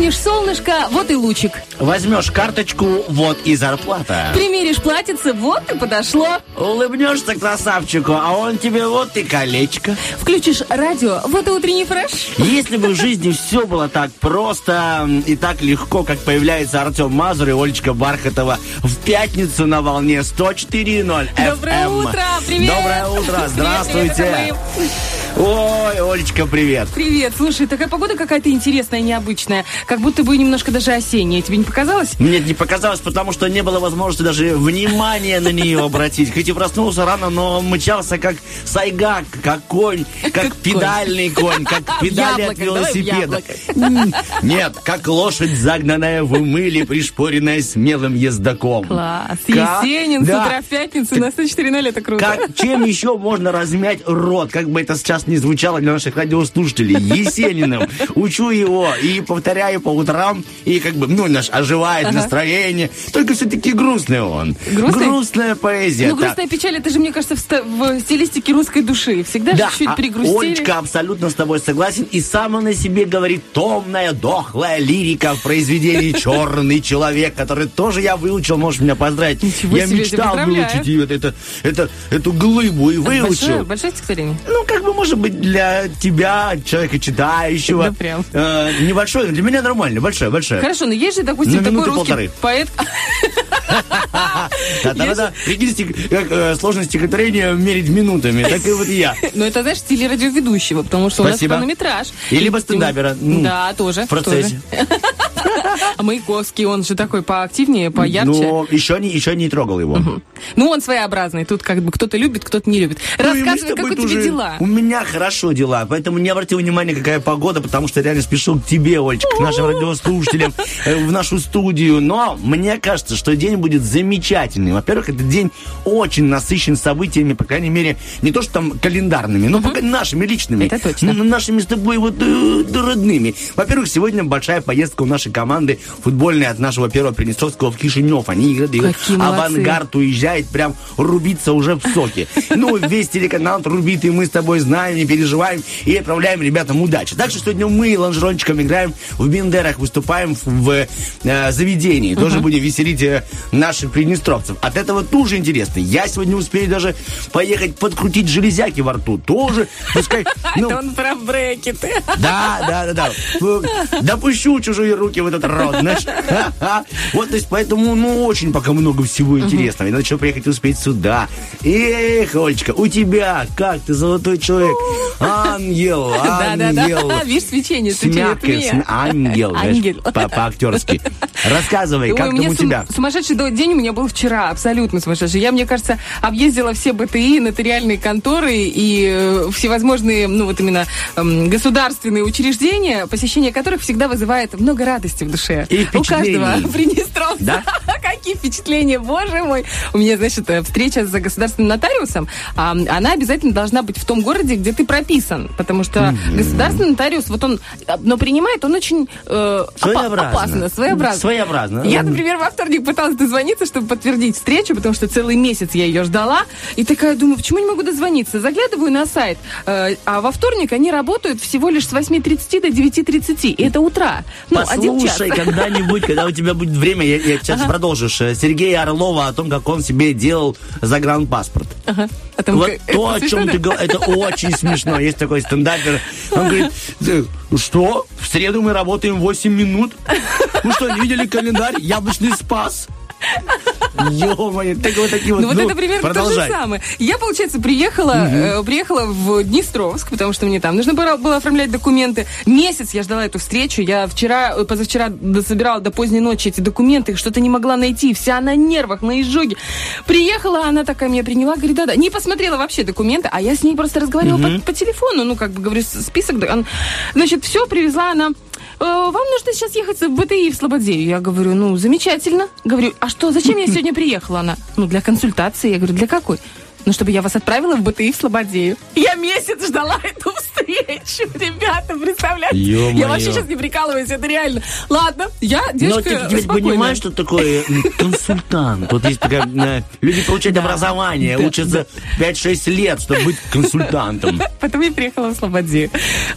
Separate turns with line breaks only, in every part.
Вспомнишь солнышко, вот и лучик.
Возьмешь карточку, вот и зарплата.
Примеришь платьице, вот и подошло.
Улыбнешься красавчику, а он тебе вот и колечко.
Включишь радио, вот и утренний фреш.
Если бы в жизни все было так просто и так легко, как появляется Артем Мазур и Олечка Бархатова в пятницу на волне 104.0
Доброе
FM.
утро, привет.
Доброе утро,
Привет,
здравствуйте.
привет,
Ой, Олечка, привет.
Привет, слушай, такая погода какая-то интересная, необычная. Как будто бы немножко даже осенняя. Тебе не показалось?
Мне это не показалось, потому что не было возможности даже внимания на нее обратить. Хоть и проснулся рано, но мчался как сайгак, как конь, как, педальный конь, как педали от велосипеда. Нет, как лошадь, загнанная в мыле, пришпоренная смелым ездаком.
Класс. Есенин с утра в пятницу на 104.0, это круто.
Чем еще можно размять рот, как бы это сейчас не звучало для наших радиослушателей? Есениным. Учу его и повторяю по утрам, и как бы, ну, наш оживает
Ага.
настроение. Только все-таки грустный он.
Грустный?
Грустная поэзия.
Ну,
так.
грустная печаль, это же, мне кажется, в, ста- в стилистике русской души. Всегда
Да,
же чуть
а
пригрустили.
Олечка абсолютно с тобой согласен. И сама на себе говорит томная, дохлая лирика в произведении «Черный человек», который тоже я выучил, можешь меня поздравить.
Ничего
я
себе,
мечтал выучить ее, это, это, эту глыбу и выучил.
Большое, большое стихотворение.
Ну, как бы, может быть, для тебя, человека читающего.
Да прям.
э, небольшой, но для меня нормально, большое, большое.
Хорошо, но есть же, допустим,
На
такой русский
полторы.
поэт.
Да-да-да. Прикинь, стих- как э, сложность стихотворения мерить минутами, так и вот я.
Ну, это, знаешь, в стиле радиоведущего, потому что у нас хронометраж.
И либо стендапера. Ну,
Да, тоже.
В процессе.
А Маяковский, он же такой поактивнее, поярче.
Но еще не, еще не трогал его.
Ну, он своеобразный. Тут как бы кто-то любит, кто-то не любит.
Ну,
Рассказывай, как у тебя дела?
У меня хорошо дела, поэтому не обрати внимания, какая погода, потому что реально спешу к тебе, Олечка, к нашим радиослушателям, э, в нашу студию. Но мне кажется, что день будет замечательный. Во-первых, этот день очень насыщен событиями, по крайней мере, не то что там календарными, но пока нашими личными.
Это точно.
Нашими с тобой вот э, родными. Во-первых, сегодня большая поездка у нашей команды футбольной от нашего первого Приднестровского в Кишинев. Они играют. Авангард уезжает прям рубиться уже в соке. Ну, весь телеканал рубит, и мы с тобой знаем, не переживаем, и отправляем ребятам удачи. Так что сегодня мы лонжерончиком играем, в Бендерах выступаем в, э, заведении. Тоже будем веселить э, наших приднестровцев. От этого тоже интересно. Я сегодня успею даже поехать подкрутить железяки во рту. Тоже, пускай... ну,
Это он про брекеты.
да, да, да, да. Ну, Допущу чужие руки в этот рот, знаешь. Вот, то есть, поэтому, ну, очень пока много всего интересного. И надо еще приехать успеть сюда. Эх, Олечка, у тебя, как ты, золотой человек. Ангел, ангел.
Да-да-да. Видишь, свечение свечение.
см- ангел,
Ангел.
по- по-актерски. Рассказывай, как там у тебя?
Сумасшедший день у меня был вчера, абсолютно сумасшедший. Я, мне кажется, объездила все БТИ, нотариальные конторы и э, всевозможные, ну вот именно эм, государственные учреждения, посещение которых всегда вызывает много радости в душе.
И
У каждого приднестровца.
Да?
Какие впечатления, боже мой. У меня, значит, э, встреча за государственным нотариусом. а, она обязательно должна быть в том городе, где ты прописан. Потому что государственный нотариус, вот он, э, но принимает он очень э,
Своеобразно.
опасно, своеобразно.
Своеобразно.
Я, например, во вторник пыталась дозвониться, чтобы подтвердить встречу, потому что целый месяц я ее ждала. И такая думаю, почему не могу дозвониться? Заглядываю на сайт, э, а во вторник они работают всего лишь с 8.30 до 9.30. И это утра. Ну.
Послушай когда-нибудь, когда у тебя будет время, я, я сейчас продолжишь, э, Сергея Орлова о том, как он себе делал загранпаспорт.
Ага. А там
Вот то, о чем ты говоришь, это очень смешно. Есть такой стендапер. Он говорит, «Э, что? В среду мы работаем 8 минут? Вы что, не видели календарь? Яблочный спас. Ё-моё, так вот такие вот,
Ну вот
ну,
это примерно то же
продолжай.
самое. Я, получается, приехала, э, приехала в Днестровск, потому что мне там нужно было, было оформлять документы. Месяц я ждала эту встречу. Я вчера, э, позавчера собирала до поздней ночи эти документы, что-то не могла найти. Вся на нервах, на изжоге. Приехала, она такая меня приняла, говорит, да-да. Не посмотрела вообще документы, а я с ней просто разговаривала по, по телефону. Ну, как бы, говорю, список. Значит, все, привезла она. «Э, Вам нужно сейчас ехать в БТИ в Слободе. Я говорю, ну, замечательно. Говорю, а что, зачем я сегодня приехала? Она, ну, для консультации. Я говорю, для какой? Ну, чтобы я вас отправила в БТИ в Слободею. Я месяц ждала эту встречу, ребята, представляете?
Ё-моё.
Я вообще сейчас не прикалываюсь, это реально. Ладно, я
Но
девушка
ты, ты понимаешь, что такое консультант? Вот есть такая... э, Люди получают образование,
Да,
учатся 5-6 лет, чтобы быть консультантом.
Потом я приехала в Слободею.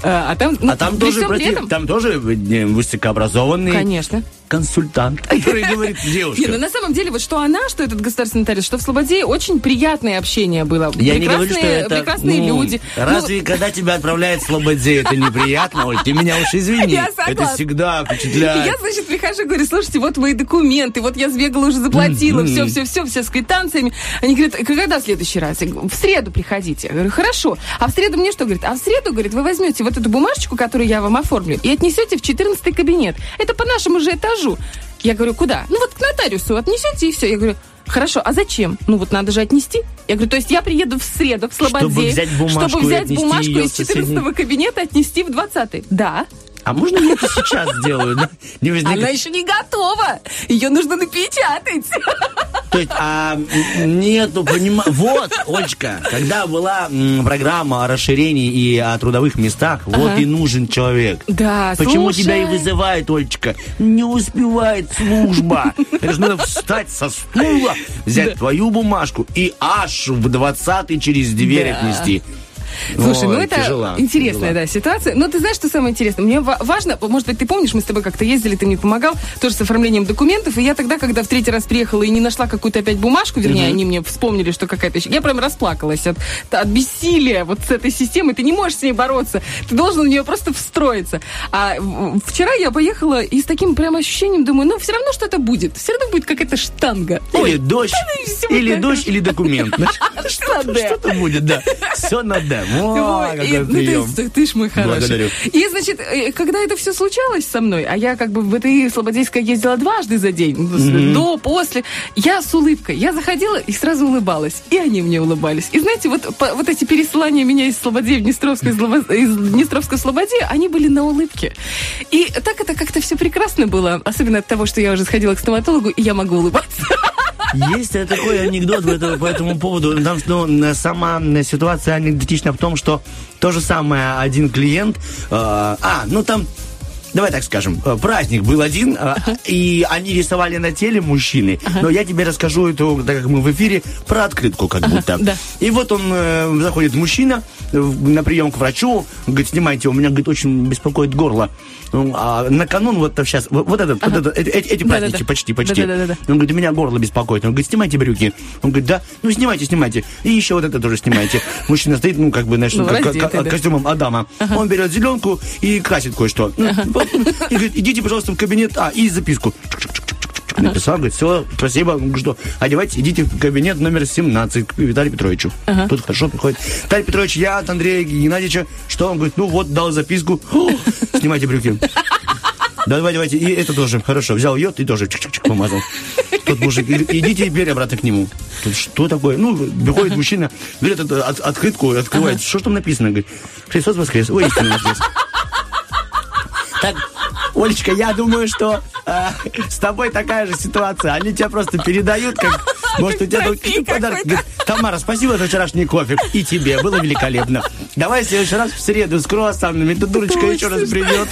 А а там, ну,
А там тоже, прости, там тоже э, высокообразованный
Конечно.
Консультант, который говорит
Не, ну
девушка.
на самом деле, вот что она, что этот государственный нотариус, что в Слободе очень приятное общение было.
Я не говорю, что
Прекрасные-
это...
Прекрасные
ну,
люди. Ну,
Разве когда тебя отправляют в Слободе, это неприятно? Оль, ты меня уж извини.
Я
Это всегда
И
впечатляет.
я, значит, прихожу, говорю, слушайте, вот мои документы, вот я сбегала, уже заплатила, все, все, все, все с квитанциями. Они говорят, когда в следующий раз? Я говорю, в среду приходите. Я говорю, хорошо. А в среду мне что? Говорит, а в среду, говорит, вы возьмете вот эту бумажечку, которую я вам оформлю, и отнесете в 14 кабинет. Это по нашему же этажу. Я говорю, куда? Ну вот к нотариусу отнесете, и все. Я говорю, Хорошо, а зачем? Ну вот надо же отнести. Я говорю, то есть я приеду в среду в Слободею,
Чтобы взять бумажку
чтобы взять бумажку из
в соседний-
14 кабинета отнести в 20 Да.
А можно я это сейчас сделаю? да? Не возникает-
Она еще не готова. Ее нужно напечатать.
То есть, а, нету, понима... Вот, Олечка, когда была м, программа о расширении и о трудовых местах, вот
Ага.
и нужен человек.
Да,
Почему
слушай.
тебя и вызывает, Олечка? Не успевает служба. Это же надо встать со стула, взять твою бумажку и аж в 20 через дверь
Да.
отнести.
Слушай, ну это
тяжела,
интересная,
тяжела.
да, ситуация. Но ты знаешь, что самое интересное? Мне ва- важно, может быть, ты помнишь, мы с тобой как-то ездили, ты мне помогал, тоже с оформлением документов, и я тогда, когда в третий раз приехала и не нашла какую-то опять бумажку, вернее, они мне вспомнили, что какая-то еще... Я прям расплакалась от, от бессилия вот с этой системой. Ты не можешь с ней бороться. Ты должен в нее просто встроиться. А вчера я поехала и с таким прям ощущением думаю, ну, все равно что-то будет. Все равно будет какая-то штанга.
Или
Ой,
дождь,
всё
или дождь, или документ. Что-то будет, да. Все на Д. О,
и- ну,
прием.
ты, ты ж мой хороший.
Благодарю.
И, значит, э, когда это все случалось со мной, а я как бы в БТИ Слободейская ездила дважды за день, ну, до, после, я с улыбкой, я заходила и сразу улыбалась. И они мне улыбались. И знаете, вот, по- вот эти пересылания меня из Слободея в Днестровскую, из, Днестровской Слободе, они были на улыбке. И так это как-то все прекрасно было, особенно от того, что я уже сходила к стоматологу, и я могу улыбаться.
Есть такой анекдот по этому, по этому поводу. Там, что м, сама ситуация анекдотична в том, что то же самое один клиент... э, а, ну там... Давай так скажем, э, праздник был один, э, и они рисовали на теле мужчины, но я тебе расскажу эту, так как мы в эфире, про открытку как будто.
да.
И вот он, э, заходит мужчина э, на прием к врачу, говорит, снимайте, у меня, говорит, очень беспокоит горло. Ну, А на канун вот сейчас, вот, вот этот, вот этот, эти, эти- эти
Да-да-да.
праздники почти, почти.
Да-да-да-да.
Он говорит, у меня горло беспокоит. Он говорит, снимайте брюки. Он говорит, да, ну снимайте, снимайте. И еще вот это тоже снимайте. Мужчина стоит, ну, как бы, знаешь,
Ну,
как- как-
раздетый,
как-
да.
костюмом Адама. Он берет зеленку и красит кое-что. Ну, вот. И говорит, идите, пожалуйста, в кабинет. А, и записку. Написал, говорит, все, спасибо. Что, одевайтесь, идите в кабинет номер 17 к Виталию Петровичу. Тут хорошо приходит. Виталий Петрович, я от Андрея Геннадьевича. Что? Он говорит, ну вот, дал записку. О, Снимайте брюки. Да, давай, давайте. И это тоже. Хорошо. Взял йод и тоже чик-чик-чик помазал. Тот мужик, «И- идите теперь обратно к нему. Тут что такое? Ну, выходит мужчина, берет эту от- открытку, открывает. Что ж там написано? Говорит, Христос воскрес. Ой, истинно воскрес. Так, Олечка, я думаю, что э, с тобой такая же ситуация. Они тебя просто передают, как... Может, у тебя
какой-то.
Говорит, Тамара, спасибо за вчерашний кофе. И тебе. Было великолепно. Давай в следующий раз в среду с круассанами. Эта дурочка еще раз придет.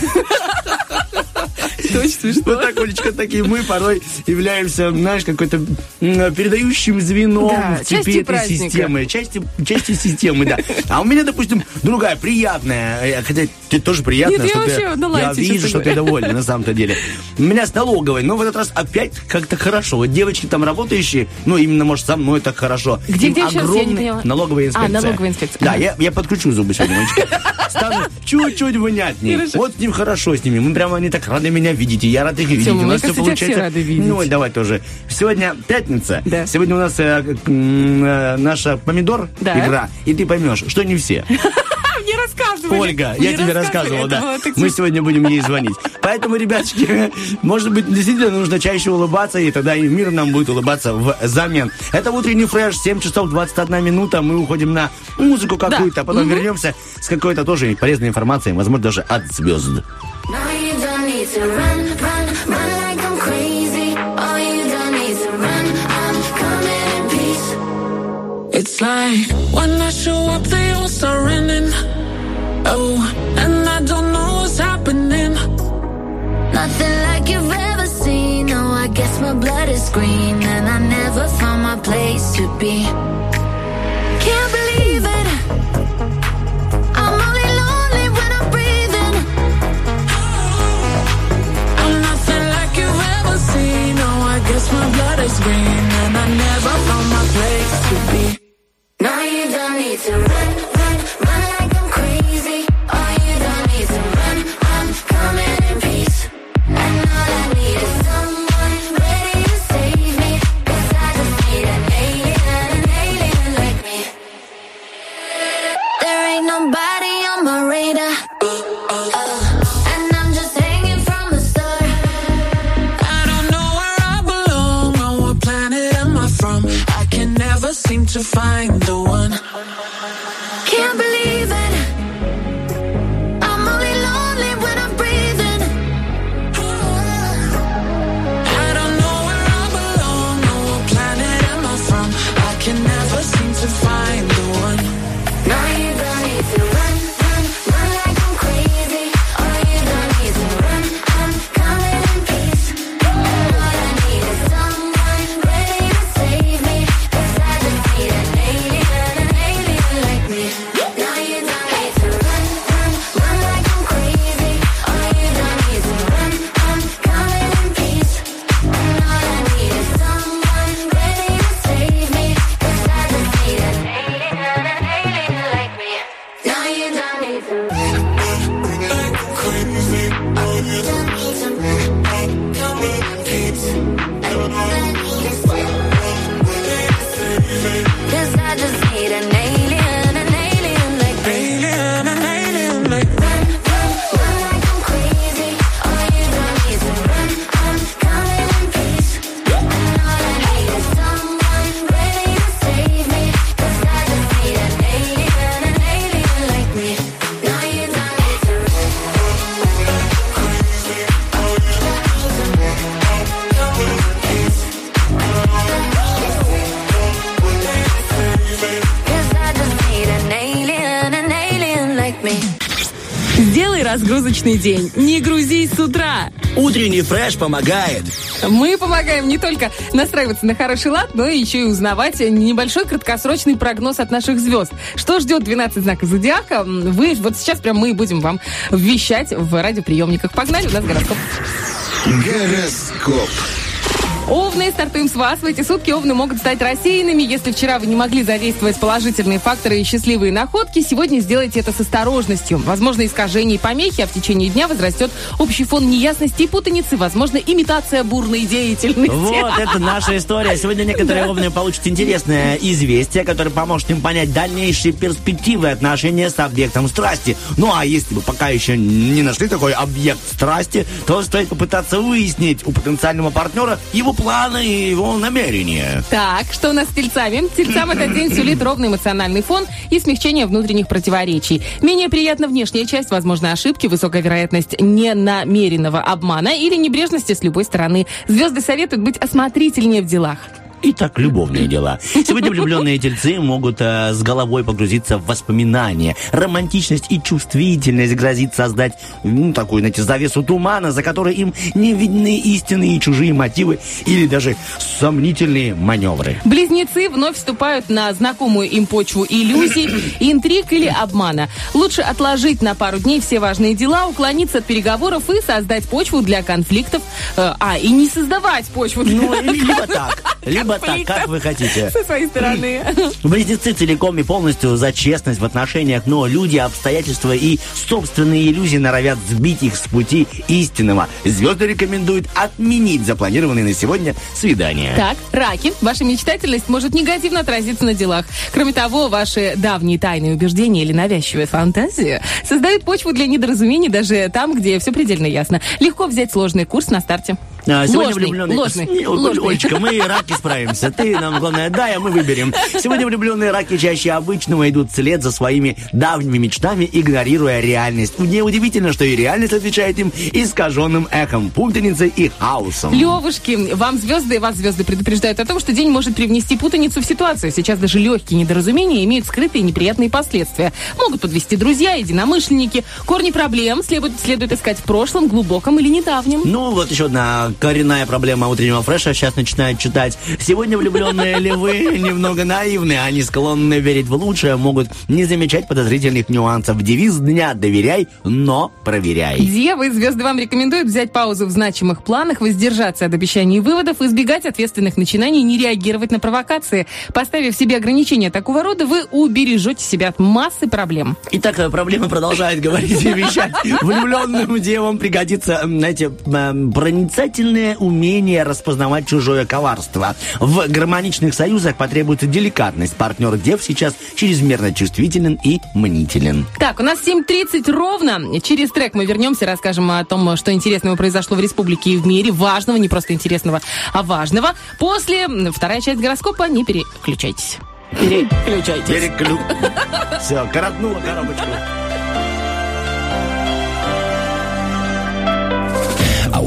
Очень смешно.
Вот так, Олечка, такие мы порой являемся, знаешь, какой-то передающим звеном
Да,
в цепи этой
праздника.
системы. Части, части системы, да. А у меня, допустим, другая, приятная, э, хотя ты тоже приятная,
Нет, я
что
вообще
ты,
на
я
лайте,
вижу, что ты довольна на самом-то деле. У меня с налоговой, но в этот раз опять как-то хорошо. Вот девочки там работающие, ну, именно, может, со мной так хорошо.
Где,
Им
где сейчас? Я не поняла.
Налоговая
А,
инспекция.
налоговая инспекция.
Да, я, я подкручу зубы сегодня. Стану чуть-чуть.
Хорошо.
Вот с ним хорошо с ними. Мы прямо, они так рады меня видите, я рад их видеть.
Тёма,
у нас все
тебя все
получается.
рады видеть.
Ну, давай тоже. Сегодня пятница.
Да.
Сегодня у нас э, э, наша помидор
Да.
игра, и ты поймешь, что не все.
Мне рассказывали.
Ольга, я тебе рассказывал, да. Мы сегодня будем ей звонить. Поэтому, ребяточки, может быть, действительно нужно чаще улыбаться, и тогда и мир нам будет улыбаться взамен. Это утренний фреш, 7 часов 21 минута. Мы уходим на музыку какую-то, а потом вернемся с какой-то тоже полезной информацией, возможно, даже от звезд.
Don't need to run, run, run like I'm crazy. Oh, you don't need to run. I'm coming in peace.
It's like when I show up, they all start running. Oh, and I don't know what's happening.
Nothing like you've ever seen. No, I guess my blood is green, and I never found my place to be.
Blood and I never found my place to be.
Now you don't need to run
разгрузочный день. Не грузись с утра.
Утренний фреш помогает.
Мы помогаем не только настраиваться на хороший лад, но и еще и узнавать небольшой краткосрочный прогноз от наших звезд. Что ждет 12 знаков зодиака? Вы вот сейчас прям мы будем вам вещать в радиоприемниках. Погнали, у нас гороскоп.
Гороскоп.
Овны, стартуем с вас. В эти сутки овны могут стать рассеянными. Если вчера вы не могли задействовать положительные факторы и счастливые находки, сегодня сделайте это с осторожностью. Возможно, искажения и помехи, а в течение дня возрастет общий фон неясности и путаницы. Возможно, имитация бурной деятельности.
Вот, это наша история. Сегодня некоторые овны получат интересное известие, которое поможет им понять дальнейшие перспективы отношения с объектом страсти. Ну, а если вы пока еще не нашли такой объект страсти, то стоит попытаться выяснить у потенциального партнера его планы и его намерения.
Так, что у нас с тельцами? Тельцам этот день сулит ровный эмоциональный фон и смягчение внутренних противоречий. Менее приятна внешняя часть, возможно, ошибки, высокая вероятность ненамеренного обмана или небрежности с любой стороны. Звезды советуют быть осмотрительнее в делах.
Итак, любовные дела. Сегодня влюбленные тельцы могут э, с головой погрузиться в воспоминания. Романтичность и чувствительность грозит создать ну, такую, знаете, завесу тумана, за которой им не видны истинные чужие мотивы или даже сомнительные маневры.
Близнецы вновь вступают на знакомую им почву иллюзий, интриг или обмана. Лучше отложить на пару дней все важные дела, уклониться от переговоров и создать почву для конфликтов. Э, а, и не создавать почву для
Ну, либо так, либо Либо так, как вы хотите.
Со своей стороны.
Близнецы целиком и полностью за честность в отношениях, но люди, обстоятельства и собственные иллюзии норовят сбить их с пути истинного. Звезды рекомендуют отменить запланированные на сегодня свидания.
Так, раки, ваша мечтательность может негативно отразиться на делах. Кроме того, ваши давние тайные убеждения или навязчивая фантазия создают почву для недоразумений даже там, где все предельно ясно. Легко взять сложный курс на старте.
А, сегодня
Ложный,
влюбленные...
ложный, ложный.
Олечка, мы раки справимся. Ты нам, главное, дай, а мы выберем. Сегодня влюбленные раки чаще обычного идут вслед за своими давними мечтами, игнорируя реальность. Неудивительно, что и реальность отвечает им искаженным эхом, путаницей и хаосом.
Левушки, вам звезды, вас звезды предупреждают о том, что день может привнести путаницу в ситуацию. Сейчас даже легкие недоразумения имеют скрытые неприятные последствия. Могут подвести друзья, единомышленники. Корни проблем следует, следует искать в прошлом, глубоком или недавнем.
Ну, вот еще одна коренная проблема утреннего фреша. Сейчас начинают читать. Сегодня влюбленные львы немного наивны. Они склонны верить в лучшее, могут не замечать подозрительных нюансов. Девиз дня «Доверяй, но проверяй».
Девы, звезды вам рекомендуют взять паузу в значимых планах, воздержаться от обещаний и выводов, избегать ответственных начинаний, не реагировать на провокации. Поставив себе ограничения такого рода, вы убережете себя от массы проблем.
Итак, э, проблема продолжает говорить и вещать. Влюбленным девам пригодится, знаете, м, проницательное умение распознавать чужое коварство. В гармоничных союзах потребуется деликатность. Партнер дев сейчас чрезмерно чувствителен и мнителен.
Так, у нас 7.30 ровно. Через трек мы вернемся, расскажем о том, что интересного произошло в республике и в мире. Важного, не просто интересного, а важного. После вторая часть гороскопа. Не переключайтесь. Переключайтесь.
Переклю... Все, коротнула коробочку.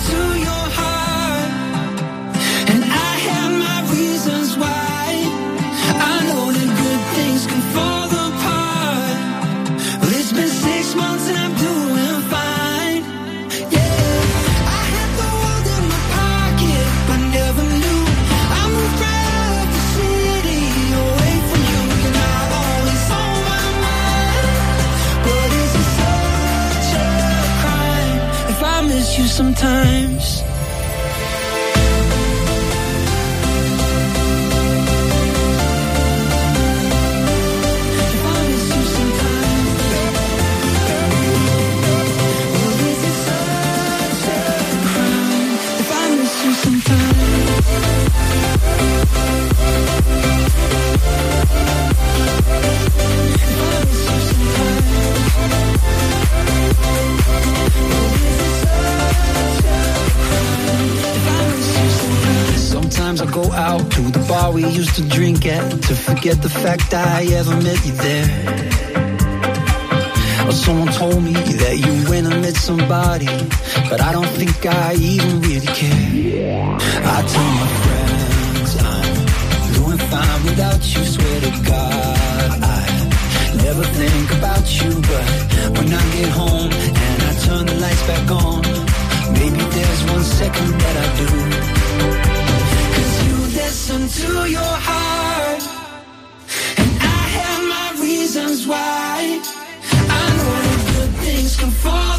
into you some time. Used to drink at to forget the fact I ever met you there. Or someone told me that you went and met somebody, but I don't think I even really care. I tell my friends I'm doing fine without you, swear to God I never think about you, but when I get home and I turn the lights back on, maybe there's one second that I do. Listen to your heart, and I have my reasons why. I know that good things can fall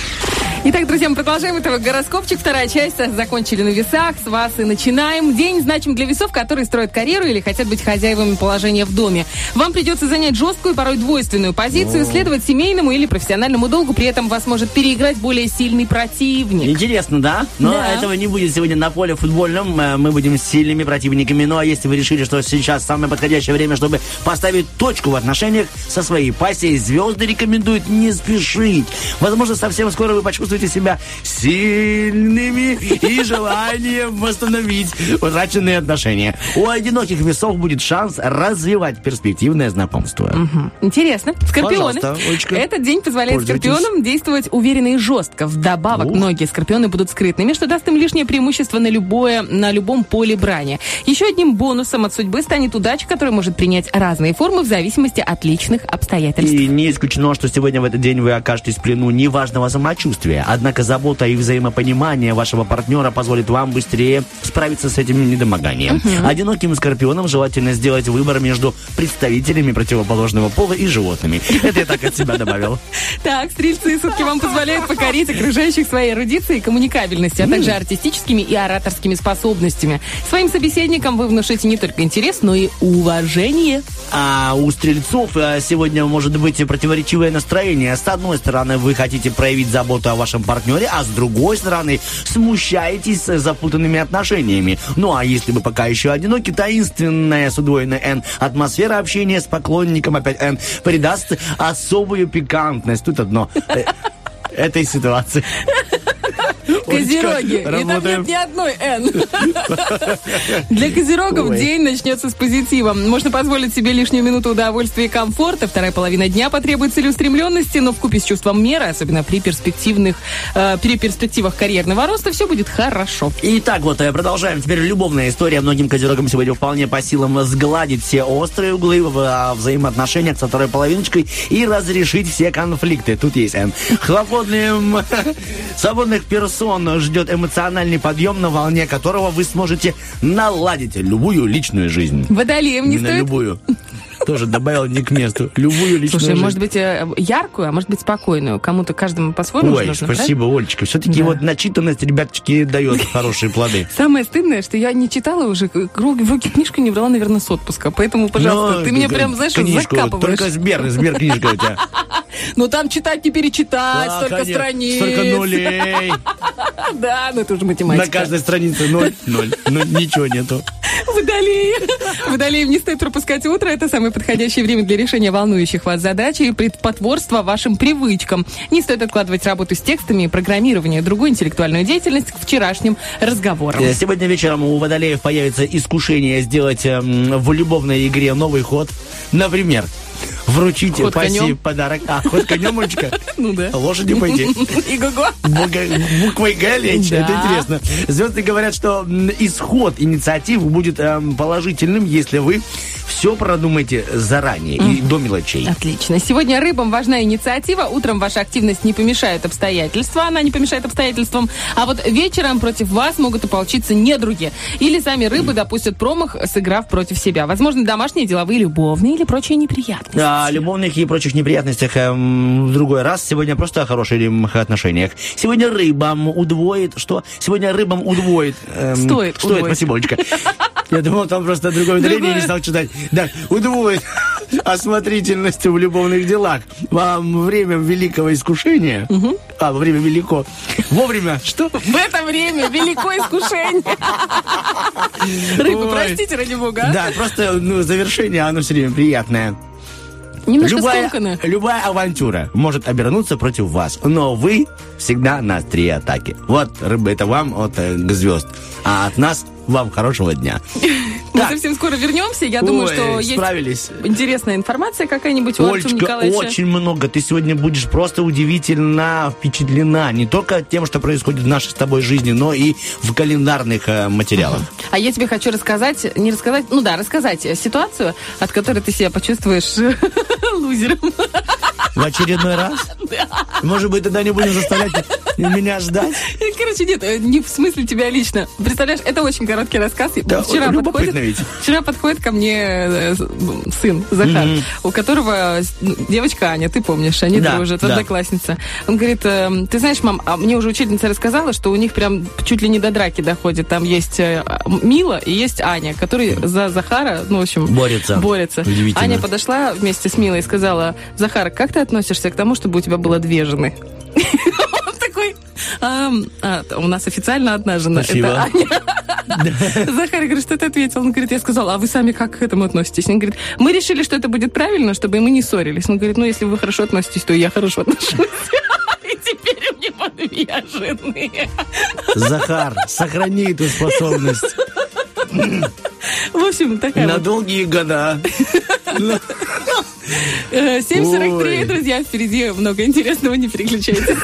Итак, друзья, мы продолжаем этого гороскопчик. Вторая часть. Закончили на весах. С вас и начинаем. День значим для весов, которые строят карьеру или хотят быть хозяевами положения в доме. Вам придется занять жесткую, порой двойственную позицию, следовать семейному или профессиональному долгу. При этом вас может переиграть более сильный противник.
Интересно, да? Но
Да.
этого не будет сегодня на поле футбольном. Э, Мы будем сильными противниками. Ну а если вы решили, что сейчас самое подходящее время, чтобы поставить точку в отношениях со своей пассией, звезды рекомендуют не спешить. Возможно, совсем скоро вы почувствуете себя сильными и желанием восстановить утраченные отношения. У одиноких весов будет шанс развивать перспективное знакомство.
Интересно. Скорпионы. Этот день позволяет скорпионам действовать уверенно и жестко. Вдобавок,
О.
многие скорпионы будут скрытными, что даст им лишнее преимущество на, любое, на любом поле брани. Еще одним бонусом от судьбы станет удача, которая может принять разные формы в зависимости от личных обстоятельств.
И не исключено, что сегодня в этот день вы окажетесь в плену неважного самочувствия. Однако забота и взаимопонимание вашего партнера позволит вам быстрее справиться с этим недомоганием. Одиноким скорпионам желательно сделать выбор между представителями противоположного пола и животными. Это я так от себя добавил.
Так, стрельцы сутки вам позволяют покорить окружающих своей эрудицией и коммуникабельностью, а также артистическими и ораторскими способностями. Своим собеседникам вы внушите не только интерес, но и уважение.
А у стрельцов э, сегодня может быть противоречивое настроение. С одной стороны, вы хотите проявить заботу о вашем партнере, а с другой стороны, смущаетесь запутанными отношениями. Ну а если вы пока еще одиноки, таинственная с удвоенной N атмосфера общения с поклонником опять N придаст особую пикантность. Тут одно. э, Этой ситуации.
Козероги. И там нет ни одной «Н». Для козерогов день начнется с позитивом. Можно позволить себе лишнюю минуту удовольствия и комфорта. Вторая половина дня потребует целеустремленности, но вкупе с чувством меры, особенно при перспективных, э, при перспективах карьерного роста, все будет хорошо.
Итак, вот э, продолжаем. Теперь любовная история. Многим козерогам сегодня вполне по силам сгладить все острые углы в э, взаимоотношениях со второй половиночкой и разрешить все конфликты. Тут есть Н. Хлопотным свободных персон ждет эмоциональный подъем, на волне которого вы сможете наладить любую личную жизнь.
Водолеем не
Именно
стоит...
любую. Тоже добавил не к месту. Любую личную
Слушай,
жизнь.
может быть, э, яркую, а может быть, спокойную. Кому-то, каждому по-своему
Ой,
нужно,
спасибо, Олечка. Все-таки
Да.
вот начитанность, ребяточки, дает хорошие плоды.
Самое стыдное, что я не читала уже, в руки книжку не брала, наверное, с отпуска. Поэтому, пожалуйста,
Ну,
ты меня прям, знаешь,
книжку,
закапываешь.
Только Сбер, Сбер книжка у тебя.
Ну там читать не перечитать,
Да,
столько
конечно,
страниц.
Столько нулей.
Да, ну это уже математика.
На каждой странице ноль, ноль. Ничего нету.
Водолеи. Водолеям не стоит пропускать утро. Это самое подходящее время для решения волнующих вас задач и предпотворства вашим привычкам. Не стоит откладывать работу с текстами и программирование, другую интеллектуальную деятельность к вчерашним разговорам.
Э, Сегодня вечером у водолеев появится искушение сделать эм, в любовной игре новый ход. Например, вручить
Ход конем?
подарок. А, ход конем, Олечка?
Ну да.
Лошади пойти.
Иго-го.
Бога- Буквой Г лечь. Это интересно. Звезды говорят, что исход инициатив будет эм, положительным, если вы все продумаете заранее и до мелочей.
Отлично. Сегодня рыбам важна инициатива. Утром ваша активность не помешает обстоятельства. Она не помешает обстоятельствам. А вот вечером против вас могут ополчиться недруги. Или сами рыбы допустят промах, сыграв против себя. Возможно, домашние, деловые, любовные или прочие неприятности.
О любовных и прочих неприятностях эм, в другой раз. Сегодня просто о хороших отношениях. Сегодня рыбам удвоит... Что? Сегодня рыбам удвоит... эм,
Стоит
Стоит,
удвоить.
спасибо, Олечка. Я думал, там просто другое
Другое.
не стал читать. Да, удвоит осмотрительностью в любовных делах. Вам время великого искушения... А, во время велико... Вовремя... Что?
В это время великое искушение. Рыбы,
Ой.
простите, ради бога.
Да, просто ну, завершение, оно все время приятное.
Немножко
Любая,
скомканно.
любая авантюра может обернуться против вас, но вы всегда на острие атаки. Вот, рыбы, это вам от э, звезд. А от нас вам хорошего дня.
Мы совсем скоро вернемся. Я думаю, что
справились.
есть интересная информация какая-нибудь у
Олечка,
Николаевича.
очень много. Ты сегодня будешь просто удивительно впечатлена. Не только тем, что происходит в нашей с тобой жизни, но и в календарных э, материалах.
А я тебе хочу рассказать, не рассказать, ну да, рассказать ситуацию, от которой ты себя почувствуешь лузером.
В очередной раз? Может быть, тогда не будем заставлять меня ждать.
Короче, нет, э, не в смысле тебя лично. Представляешь, это очень короткий рассказ.
Да,
вчера, подходит,
ведь.
вчера подходит ко мне э, сын Захар, у которого девочка Аня, ты помнишь, они
Да,
дружат,
да.
одноклассница. Он говорит, э, ты знаешь, мам, а мне уже учительница рассказала, что у них прям чуть ли не до драки доходит. Там есть э, Мила и есть Аня, которые за Захара, ну, в общем...
Борются.
Борются.
Удивительно.
Аня подошла вместе с Милой и сказала, Захар, как ты относишься к тому, чтобы у тебя было две жены? Он такой, «Ам, а, у нас официально одна жена. Это Аня. Захар говорит, что ты ответил? Он говорит, я сказала, а вы сами как к этому относитесь? Он говорит, мы решили, что это будет правильно, чтобы мы не ссорились. Он говорит, ну, если вы хорошо относитесь, то я хорошо отношусь. И теперь у него две жены.
Захар, сохрани эту способность
В общем, такая
на долгие года.
Э, 7.43,
Ой.
друзья, впереди много интересного, не переключайтесь.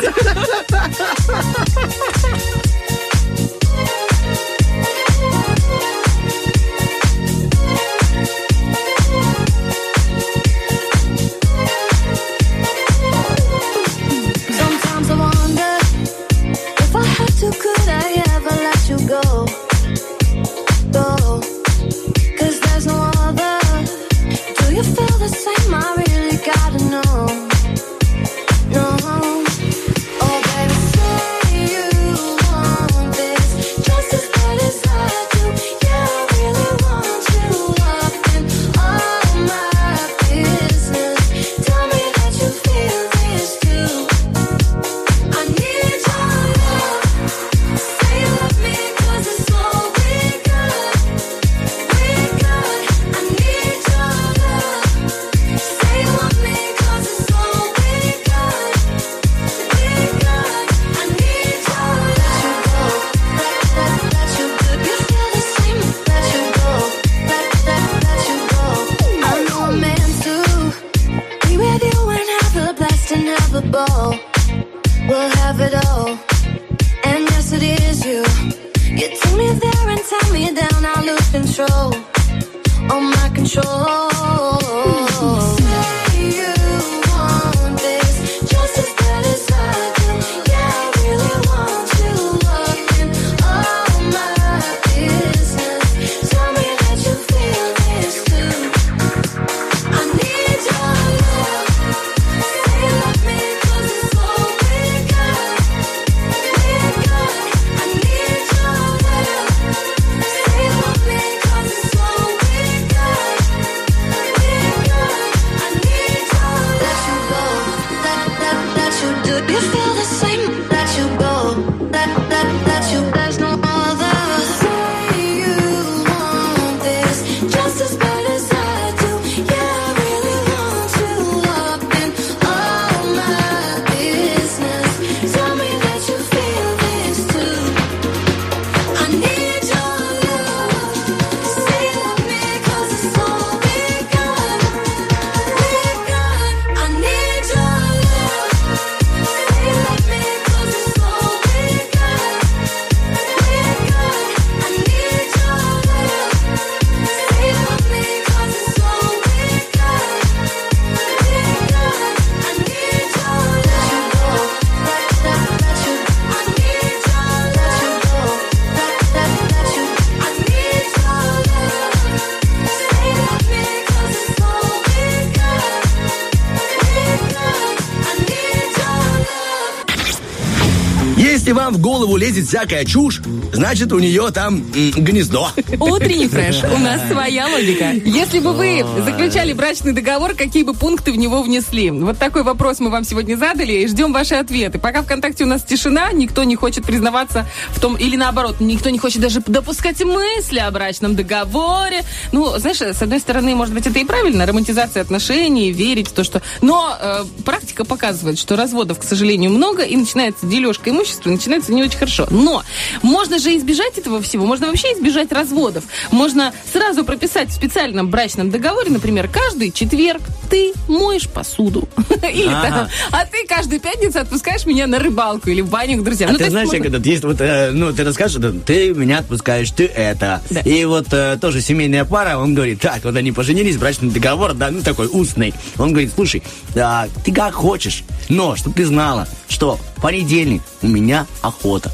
Если вам в голову лезет всякая чушь, значит, у нее там м, гнездо.
Утренний фреш. У нас своя логика. Если бы вы заключали брачный договор, какие бы пункты в него внесли? Вот такой вопрос мы вам сегодня задали и ждем ваши ответы. Пока ВКонтакте у нас тишина, никто не хочет признаваться в том, или наоборот, никто не хочет даже допускать мысли о брачном договоре. Ну, знаешь, с одной стороны, может быть, это и правильно, романтизация отношений, верить в то, что... Но э, практика показывает, что разводов, к сожалению, много, и начинается дележка имущества, начинается не очень хорошо. Но можно же избежать этого всего, можно вообще избежать разводов. Можно сразу прописать в специальном брачном договоре, например, каждый четверг ты моешь посуду. Или там, а ты каждую пятницу отпускаешь меня на рыбалку или в баню к друзьям.
А
Ну,
ты знаешь,
можно-
этот есть вот, э, ну, ты расскажешь, ты меня отпускаешь, ты это.
Да.
И вот э, тоже семейная пара, он говорит, так, вот они поженились, брачный договор, да, ну, такой устный. Он говорит, слушай, да, ты как хочешь, но, чтобы ты знала, что Понедельник у меня охота.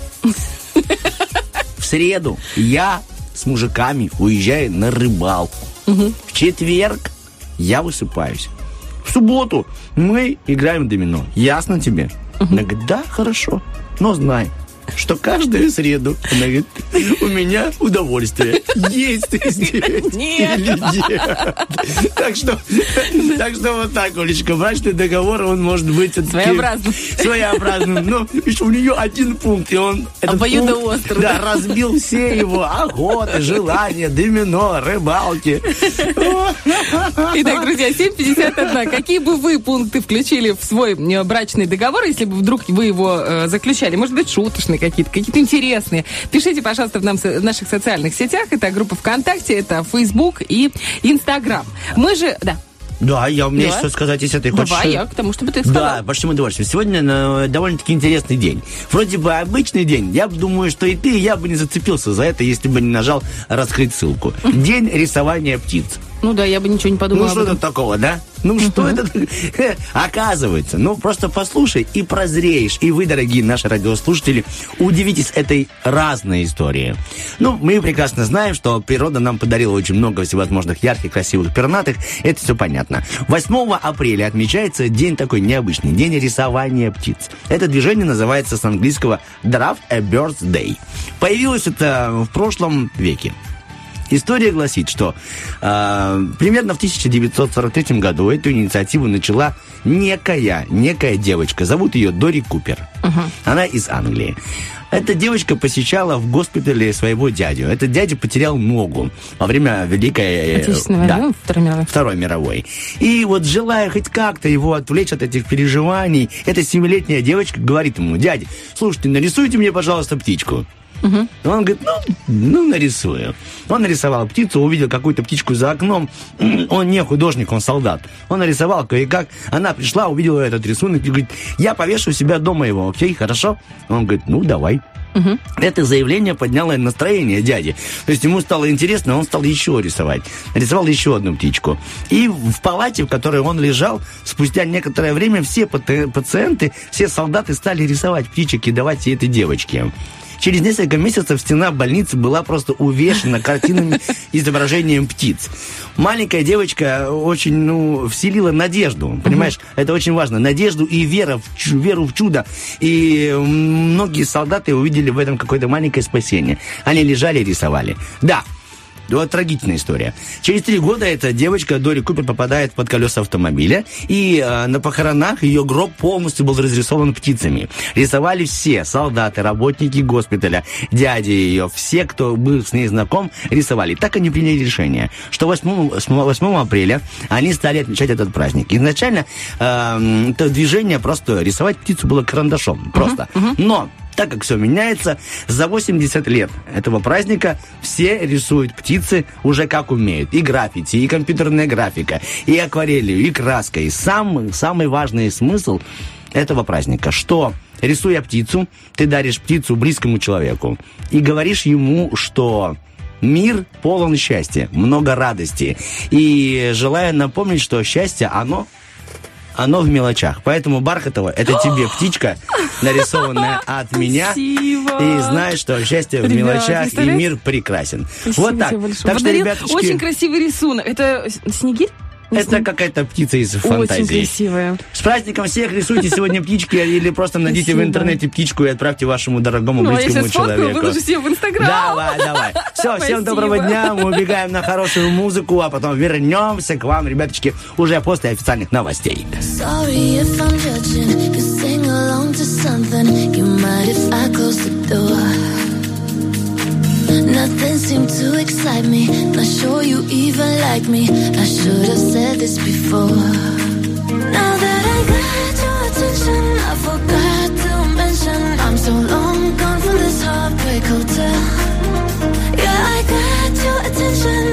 В среду я с мужиками уезжаю на рыбалку. В четверг я высыпаюсь. В субботу мы играем в домино. Ясно тебе? Она говорит, да, хорошо, но знай, что каждую среду она говорит, у меня удовольствие. Есть здесь
Нет.
или. Так что, так что вот так, Олечка, брачный договор, он может быть
Своеобразным.
Своеобразным. Но у нее один пункт, и он
Обоюдоострый,
да, разбил все его охоты, желания, домино, рыбалки.
Итак, друзья, 7.51. Какие бы вы пункты включили в свой э, брачный договор, если бы вдруг вы его э, заключали? Может быть, шуточные какие-то, какие-то интересные. Пишите, пожалуйста, в, нам, в наших социальных сетях. Это группа ВКонтакте, это Facebook и Инстаграм. Мы же... Да.
Да, я, у меня
Да?
есть что сказать, если ты хочешь.
Давай, я к тому, чтобы ты сказал.
Да, большим удовольствием. Сегодня э, довольно-таки интересный день. Вроде бы обычный день. Я думаю, что и ты, я бы не зацепился за это, если бы не нажал раскрыть ссылку. День рисования птиц.
Ну да, я бы ничего не
Ну
подумала об
что это такого, да? Ну что это? Оказывается, ну просто послушай и прозреешь. И вы, дорогие наши радиослушатели, удивитесь этой разной истории. Ну, мы прекрасно знаем, что природа нам подарила очень много всевозможных ярких, красивых пернатых. Это все понятно. 8 апреля отмечается день такой необычный, день рисования птиц. Это движение называется с английского Draft a Bird's Day. Появилось это в прошлом веке. История гласит, что э, примерно в 1943 году эту инициативу начала некая, некая девочка. Зовут ее Дори Купер. Она из Англии. Эта девочка посещала в госпитале своего дядю. Этот дядя потерял ногу во время Великой... э,
Отечественной
да,
войны, Второй мировой.
Второй мировой. И вот желая хоть как-то его отвлечь от этих переживаний, эта семилетняя девочка говорит ему, дядя, слушайте, нарисуйте мне, пожалуйста, птичку. И Он говорит, ну, ну, нарисую. Он нарисовал птицу, увидел какую-то птичку за окном. Он не художник, он солдат. Он нарисовал кое-как. Она пришла, увидела этот рисунок и говорит, я повешу у себя дома его, окей, хорошо? Он говорит, ну, давай. Это заявление подняло настроение дяди. То есть ему стало интересно, он стал еще рисовать. Нарисовал еще одну птичку. И в палате, в которой он лежал, спустя некоторое время все пациенты, все солдаты стали рисовать птичек и давать ей этой девочке. Через несколько месяцев стена больницы была просто увешана картинами изображением птиц. Маленькая девочка очень, ну, вселила надежду, понимаешь? Это очень важно. Надежду и вера в веру в чудо. И многие солдаты увидели в этом какое-то маленькое спасение. Они лежали и рисовали. Да, вот трагичная история. Через три года эта девочка Дори Купер попадает под колеса автомобиля, и э, на похоронах ее гроб полностью был разрисован птицами. Рисовали все, солдаты, работники госпиталя, дяди ее, все, кто был с ней знаком, рисовали. Так они приняли решение, что 8, 8 апреля они стали отмечать этот праздник. Изначально э, это движение просто рисовать птицу было карандашом, просто. Но так как все меняется, за 80 лет этого праздника все рисуют птицы уже как умеют. И граффити, и компьютерная графика, и акварелью, и краской. И самый, самый важный смысл этого праздника, что рисуя птицу, ты даришь птицу близкому человеку и говоришь ему, что мир полон счастья, много радости. И желаю напомнить, что счастье, оно оно в мелочах. Поэтому Бархатова, это тебе птичка, нарисованная от меня.
Спасибо.
И знаешь, что счастье в
Ребят,
мелочах, и мир прекрасен.
Спасибо
вот так. Так что, ребятушки,
Очень красивый рисунок. Это снегирь?
Это какая-то птица из
Очень
фантазии.
красивая.
С праздником всех рисуйте сегодня птички или просто найдите в интернете птичку и отправьте вашему дорогому
Ну, а я
близкому человеку.
выложу себе в Инстаграм.
Давай, давай. Все, всем доброго дня. Мы убегаем на хорошую музыку, а потом вернемся к вам, ребяточки, уже после официальных новостей.
Sorry if I'm judging. You sing along to something. You might if I close the door. Nothing seemed to excite me. Not sure you even like me. I should have said this before. Now that I got your attention, I forgot to mention I'm so long gone from this heartbreak hotel. Yeah, I got your attention,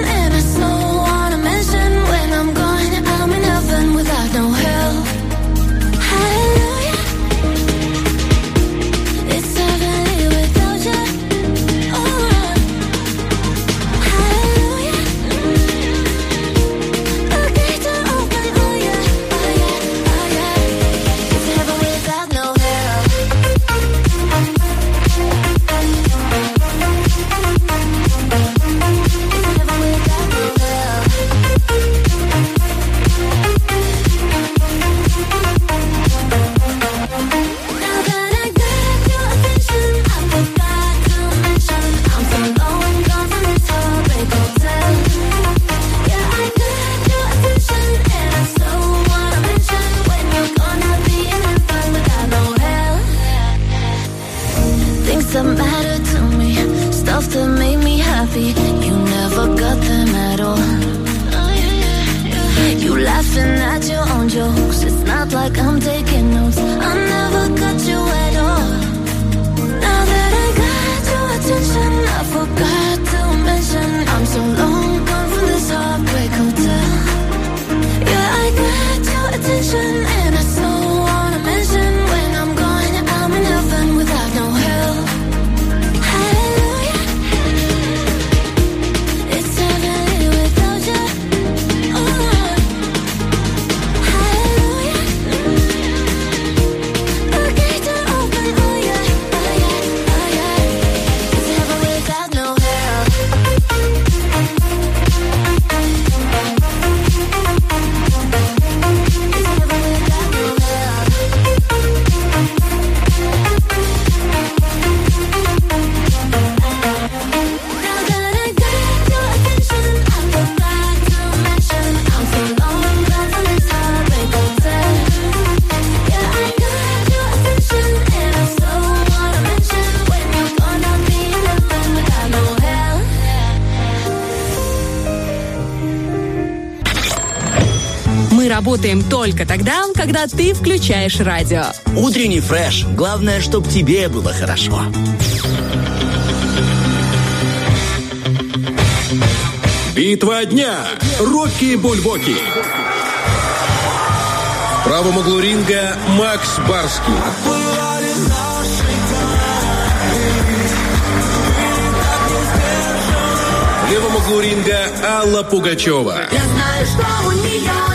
like I'm dead.
Работаем только тогда, когда ты включаешь радио.
Утренний фреш. Главное, чтобы тебе было хорошо.
Битва дня. Рокки Бульбоки. В правом углу ринга Макс Барский. В левом углу ринга Алла Пугачева.
Я знаю, что у нее,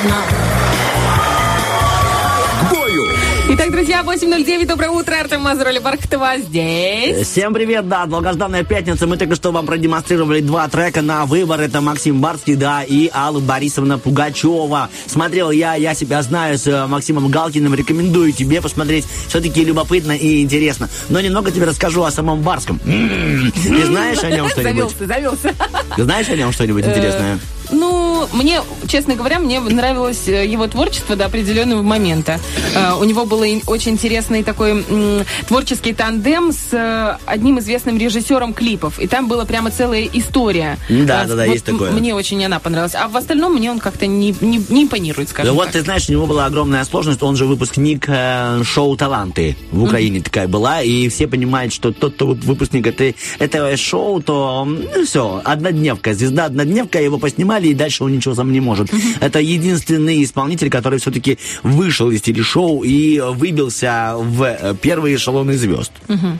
К бою.
Итак, друзья, 8.09, доброе утро, Артем Мазуроли Бархтова здесь.
Всем привет, да, долгожданная пятница. Мы только что вам продемонстрировали два трека на выбор. Это Максим Барский, да, и Алла Борисовна Пугачева. Смотрел я, я себя знаю с э, Максимом Галкиным. Рекомендую тебе посмотреть. Все-таки любопытно и интересно. Но немного тебе расскажу о самом Барском. М-м-м. Ты знаешь о нем что-нибудь?
Завелся, завелся.
Ты знаешь о нем что-нибудь интересное?
Ну, мне, честно говоря, мне нравилось э, его творчество до определенного момента. Э, У него был очень интересный такой творческий тандем с э, одним известным режиссером клипов. И там была прямо целая история.
Да, да, да,
вот
есть такое.
Мне очень она понравилась. А в остальном мне он как-то не, не, не импонирует,
Да
скажем
вот,
так.
ты знаешь, у него была огромная сложность. Он же выпускник э, шоу «Таланты» в Украине такая была. И все понимают, что тот, кто вы- выпускник этой, этого шоу, то ну, все, однодневка. Звезда однодневка, его поснимали, и дальше он ничего сам не может. Это единственный исполнитель, который все-таки вышел из телешоу и выбился в э, первые эшелоны звезд.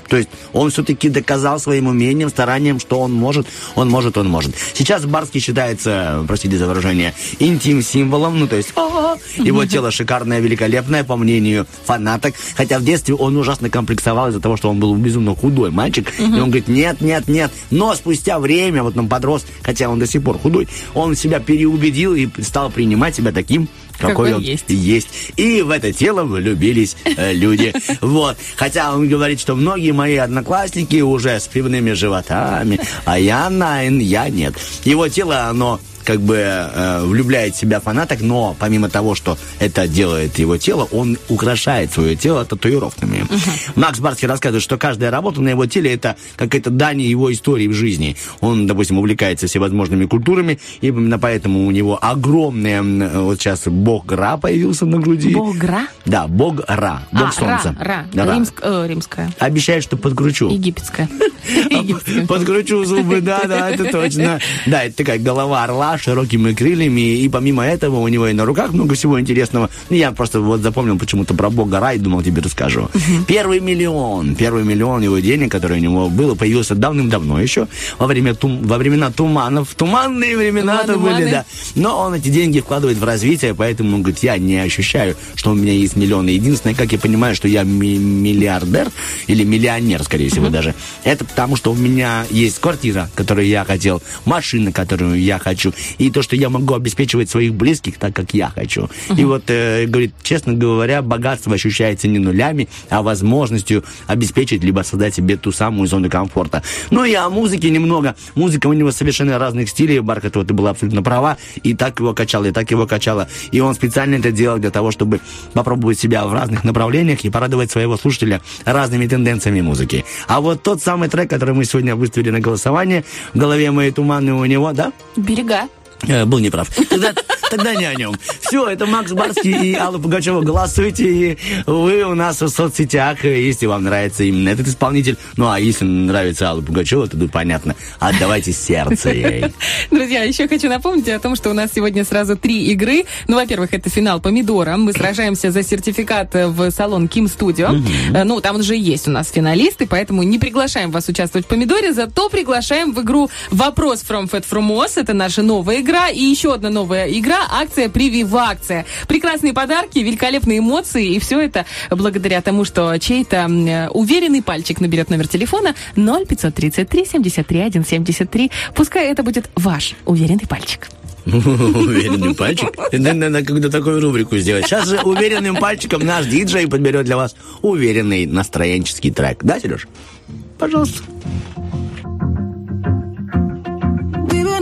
То есть он все-таки доказал своим умением, старанием, что он может, он может, он может. Сейчас Барский считается, простите за выражение, интим-символом, ну то есть его тело шикарное, великолепное, по мнению фанаток. Хотя в детстве он ужасно комплексовал из-за того, что он был безумно худой мальчик. И он говорит, нет, нет, нет. Но спустя время, вот он подрос, хотя он до сих пор худой, он себя переубедил и стал принимать себя таким, какой,
Какой
он
есть.
есть. И в это тело влюбились э, люди. Вот. Хотя он говорит, что многие мои одноклассники уже с пивными животами, а я найн, я нет. Его тело, оно как бы э, влюбляет в себя фанаток, но помимо того, что это делает его тело, он украшает свое тело татуировками. Макс Барский рассказывает, что каждая работа на его теле это какая-то дань его истории в жизни. Он, допустим, увлекается всевозможными культурами, и именно поэтому у него огромная, вот сейчас бог Ра появился на груди.
Бог-Ра?
Да, бог Ра, бог
а,
солнца.
Ра, Ра.
Ра.
Римск- э, римская.
Обещаю, что подкручу.
Египетская. Египетская.
Подкручу зубы, да, да, это точно. Да, это такая голова орла широкими крыльями, и помимо этого у него и на руках много всего интересного. Ну, Я просто вот запомнил почему-то про бога Ра и думал, тебе расскажу. Первый миллион, первый миллион его денег, который у него было, появился давным-давно еще, во, время тум- во времена туманов. Туманные времена-то
Туманы,
были,
туманы.
да. Но он эти деньги вкладывает в развитие, поэтому, он говорит, я не ощущаю, что у меня есть миллионы. Единственное, как я понимаю, что я ми- миллиардер или миллионер, скорее всего, даже, это потому, что у меня есть квартира, которую я хотел, машина, которую я хочу, и то, что я могу обеспечивать своих близких так, как я хочу. И вот, э, говорит, честно говоря, богатство ощущается не нулями, а возможностью обеспечить либо создать себе ту самую зону комфорта. Ну и о музыке немного. Музыка у него совершенно разных стилей. Бархатова, ты была абсолютно права. И так его качало, и так его качало. И он специально это делал для того, чтобы попробовать себя в разных направлениях и порадовать своего слушателя разными тенденциями музыки. А вот тот самый трек, который мы сегодня выставили на голосование, в голове моей туманной у него, да?
Берега.
Э, был неправ. Тогда, тогда не о нем. Все, это Макс Барский и Алла Пугачева. Голосуйте, и вы у нас в соцсетях, э, если вам нравится именно этот исполнитель. Ну, а если нравится Алла Пугачева, то тут понятно. Отдавайте сердце ей.
Друзья, еще хочу напомнить о том, что у нас сегодня сразу три игры. Ну, во-первых, это финал помидора. Мы сражаемся за сертификат в салон Ким Студио. Э, Ну, там уже есть у нас финалисты, поэтому не приглашаем вас участвовать в помидоре, зато приглашаем в игру Вопрос from Fat from Oz. Это наша новая игра. И еще одна новая игра акция Прививакция. Прекрасные подарки, великолепные эмоции. И все это благодаря тому, что чей-то уверенный пальчик наберет номер телефона 0533 73 173. Пускай это будет ваш уверенный пальчик.
Уверенный пальчик. Надо когда такую рубрику сделать. Сейчас же уверенным пальчиком наш диджей подберет для вас уверенный настроенческий трек. Да, Сереж? Пожалуйста.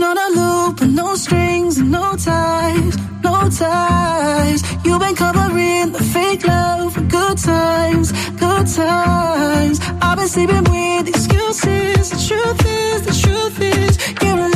On a loop with no strings and no ties, no ties. You've been covering the fake love for good times, good times. I've been sleeping with excuses. The truth is, the truth is, you're a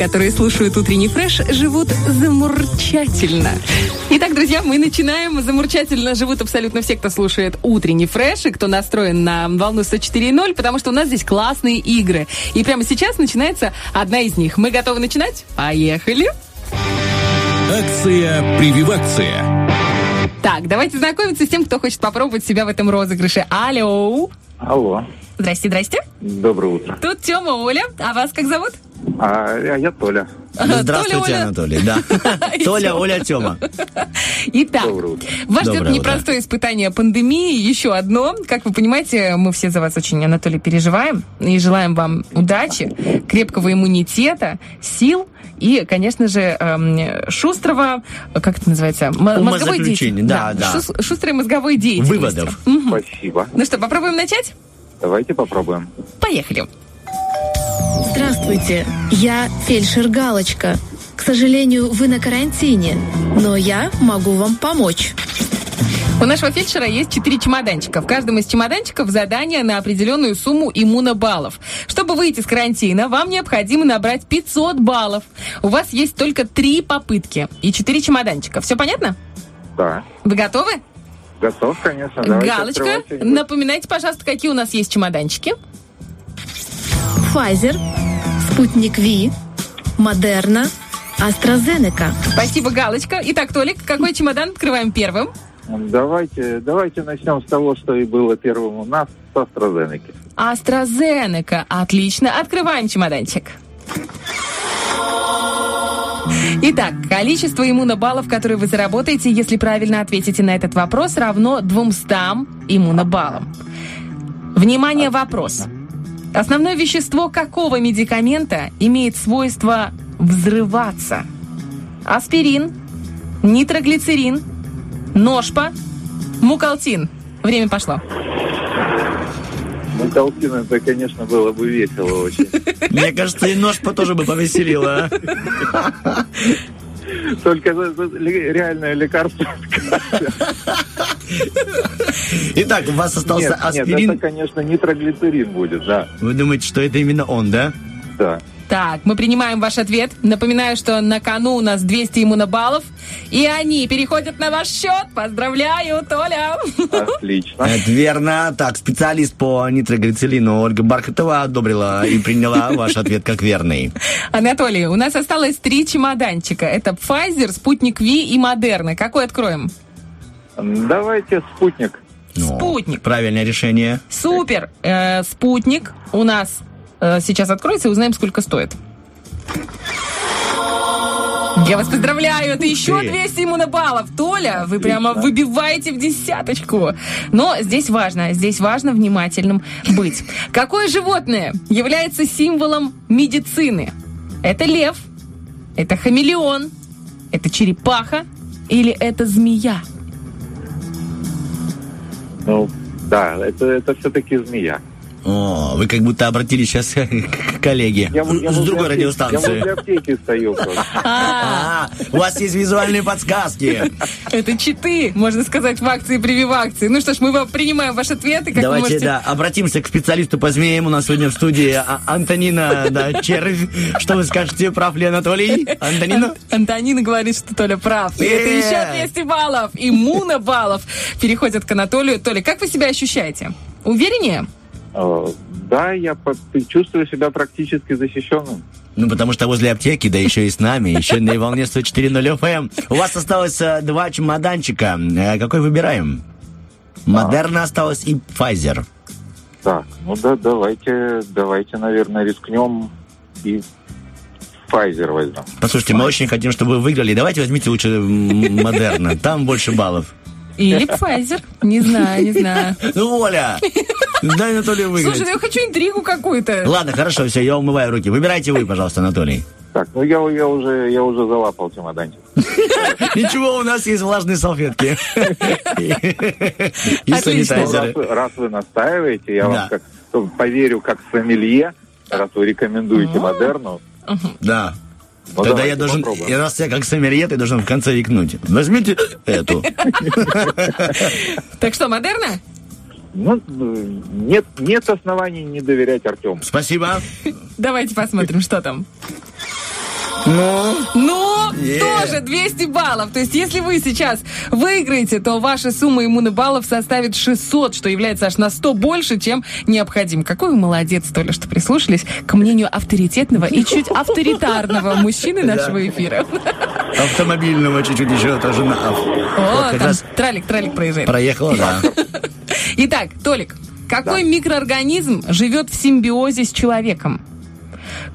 которые слушают утренний фреш, живут замурчательно.
Итак, друзья, мы начинаем. Замурчательно живут абсолютно все, кто слушает утренний фреш и кто настроен на волну 104.0, потому что у нас здесь классные игры. И прямо сейчас начинается одна из них. Мы готовы начинать? Поехали!
Акция «Прививакция».
Так, давайте знакомиться с тем, кто хочет попробовать себя в этом розыгрыше. Алло!
Алло,
Здрасте, здрасте.
доброе утро.
Тут Тёма, Оля. А вас как зовут?
А, а я Толя.
Здравствуйте,
Толя, Оля.
Анатолий. Да. Толя. Оля, Тёма.
Итак,
Доброе утро.
вас ждет непростое испытание пандемии, еще одно. Как вы понимаете, мы все за вас очень, Анатолий, переживаем и желаем вам удачи, крепкого иммунитета, сил и, конечно же, эм, шустрого, как это называется, мозговой деятельности.
да, да.
Шус- шустрой мозговой деятельности.
Выводов.
Спасибо.
Ну что, попробуем начать?
Давайте попробуем.
Поехали.
Здравствуйте, я фельдшер Галочка. К сожалению, вы на карантине, но я могу вам помочь.
У нашего фельдшера есть четыре чемоданчика. В каждом из чемоданчиков задание на определенную сумму иммунобаллов. Чтобы выйти с карантина, вам необходимо набрать 500 баллов. У вас есть только три попытки и четыре чемоданчика. Все понятно?
Да.
Вы готовы?
Готов, конечно. Давайте
Галочка, напоминайте, пожалуйста, какие у нас есть чемоданчики.
Pfizer, Спутник Ви, Модерна, AstraZeneca.
Спасибо, Галочка. Итак, Толик, какой чемодан открываем первым?
Давайте, давайте начнем с того, что и было первым у нас, с AstraZeneca.
AstraZeneca. Отлично. Открываем чемоданчик. Итак, количество иммунобаллов, которые вы заработаете, если правильно ответите на этот вопрос, равно 200 иммунобаллам. Внимание, вопрос. Основное вещество какого медикамента имеет свойство взрываться? Аспирин, нитроглицерин, ножпа, мукалтин. Время пошло.
Толкин, это, конечно, было бы весело очень.
Мне кажется, и нож тоже бы повеселило.
Только реальное лекарство.
Итак, у вас остался
Нет, нет,
аспирин.
это, конечно, нитроглицерин будет, да.
Вы думаете, что это именно он, да?
Да.
Так, мы принимаем ваш ответ. Напоминаю, что на кону у нас 200 иммунобаллов. И они переходят на ваш счет. Поздравляю, Толя!
Отлично.
Это верно. Так, специалист по нитроглицерину Ольга Бархатова одобрила и приняла ваш ответ как верный.
Анатолий, у нас осталось три чемоданчика. Это Pfizer, Спутник Ви и Модерна. Какой откроем?
Давайте спутник.
Ну,
Спутник.
Правильное решение.
Супер! Э, спутник у нас сейчас откроется и узнаем, сколько стоит. Я вас поздравляю, это еще
Ты.
200 иммунобаллов. Толя, вы прямо выбиваете в десяточку. Но здесь важно, здесь важно внимательным быть. Какое животное является символом медицины? Это лев, это хамелеон, это черепаха или это змея?
Ну, да, это, это все-таки змея.
О, вы как будто обратились сейчас к коллеге
Я, я
с другой
аптеки- Я
радиостанции.
возле аптеки стою просто.
А, у вас есть визуальные подсказки.
Это читы, можно сказать, в акции прививакции. Ну что ж, мы принимаем ваш ответ. И как вы
Давайте,
можете...
да, обратимся к специалисту по змеям. У нас сегодня в студии А- Антонина, да, Червь. Что вы скажете, прав ли Анатолий? Антонина?
Ан- Антонина говорит, что Толя прав. И это еще 200 баллов. Иммунобаллов переходят к Анатолию. Толя, как вы себя ощущаете? Увереннее?
Э, Да, я чувствую себя практически защищенным.
Ну, потому что возле аптеки, да еще и с нами, еще на волне 104.0 FM. У вас осталось э, два чемоданчика. Э, Какой выбираем? Модерна осталось и Pfizer.
Так, ну да, давайте, давайте, наверное, рискнем и Pfizer возьмем.
Послушайте, мы очень хотим, чтобы вы выиграли. Давайте возьмите лучше Модерна. Там больше баллов.
Или Pfizer? Не знаю, не знаю.
Ну, Оля, дай Анатолию выиграть.
Слушай, ну я хочу интригу какую-то.
Ладно, хорошо, все, я умываю руки. Выбирайте вы, пожалуйста, Анатолий.
Так, ну я, я уже, я уже залапал чемоданчик.
Ничего, у нас есть влажные салфетки. И
Отлично.
Ну,
санитайзеры.
раз, вы- настаиваете, я вам как то поверю как сомелье, раз вы рекомендуете модерну.
Да.
Ну,
Тогда я должен,
попробуем.
и раз я как сомелье, ты должен в конце икнуть. Возьмите эту.
Так что, Модерна?
Ну, нет, нет оснований не доверять Артему.
Спасибо.
Давайте посмотрим, что там.
Ну,
Ну,
Е.
тоже 200 баллов. То есть, если вы сейчас выиграете, то ваша сумма иммунобаллов составит 600, что является аж на 100 больше, чем необходим. Какой вы молодец, Толя, что прислушались к мнению авторитетного и чуть авторитарного мужчины нашего эфира.
автомобильного чуть-чуть еще тоже на... Вот
О, там
раз
тралик-тралик проезжает.
проехала, да.
Итак, Толик, какой микроорганизм живет в симбиозе с человеком?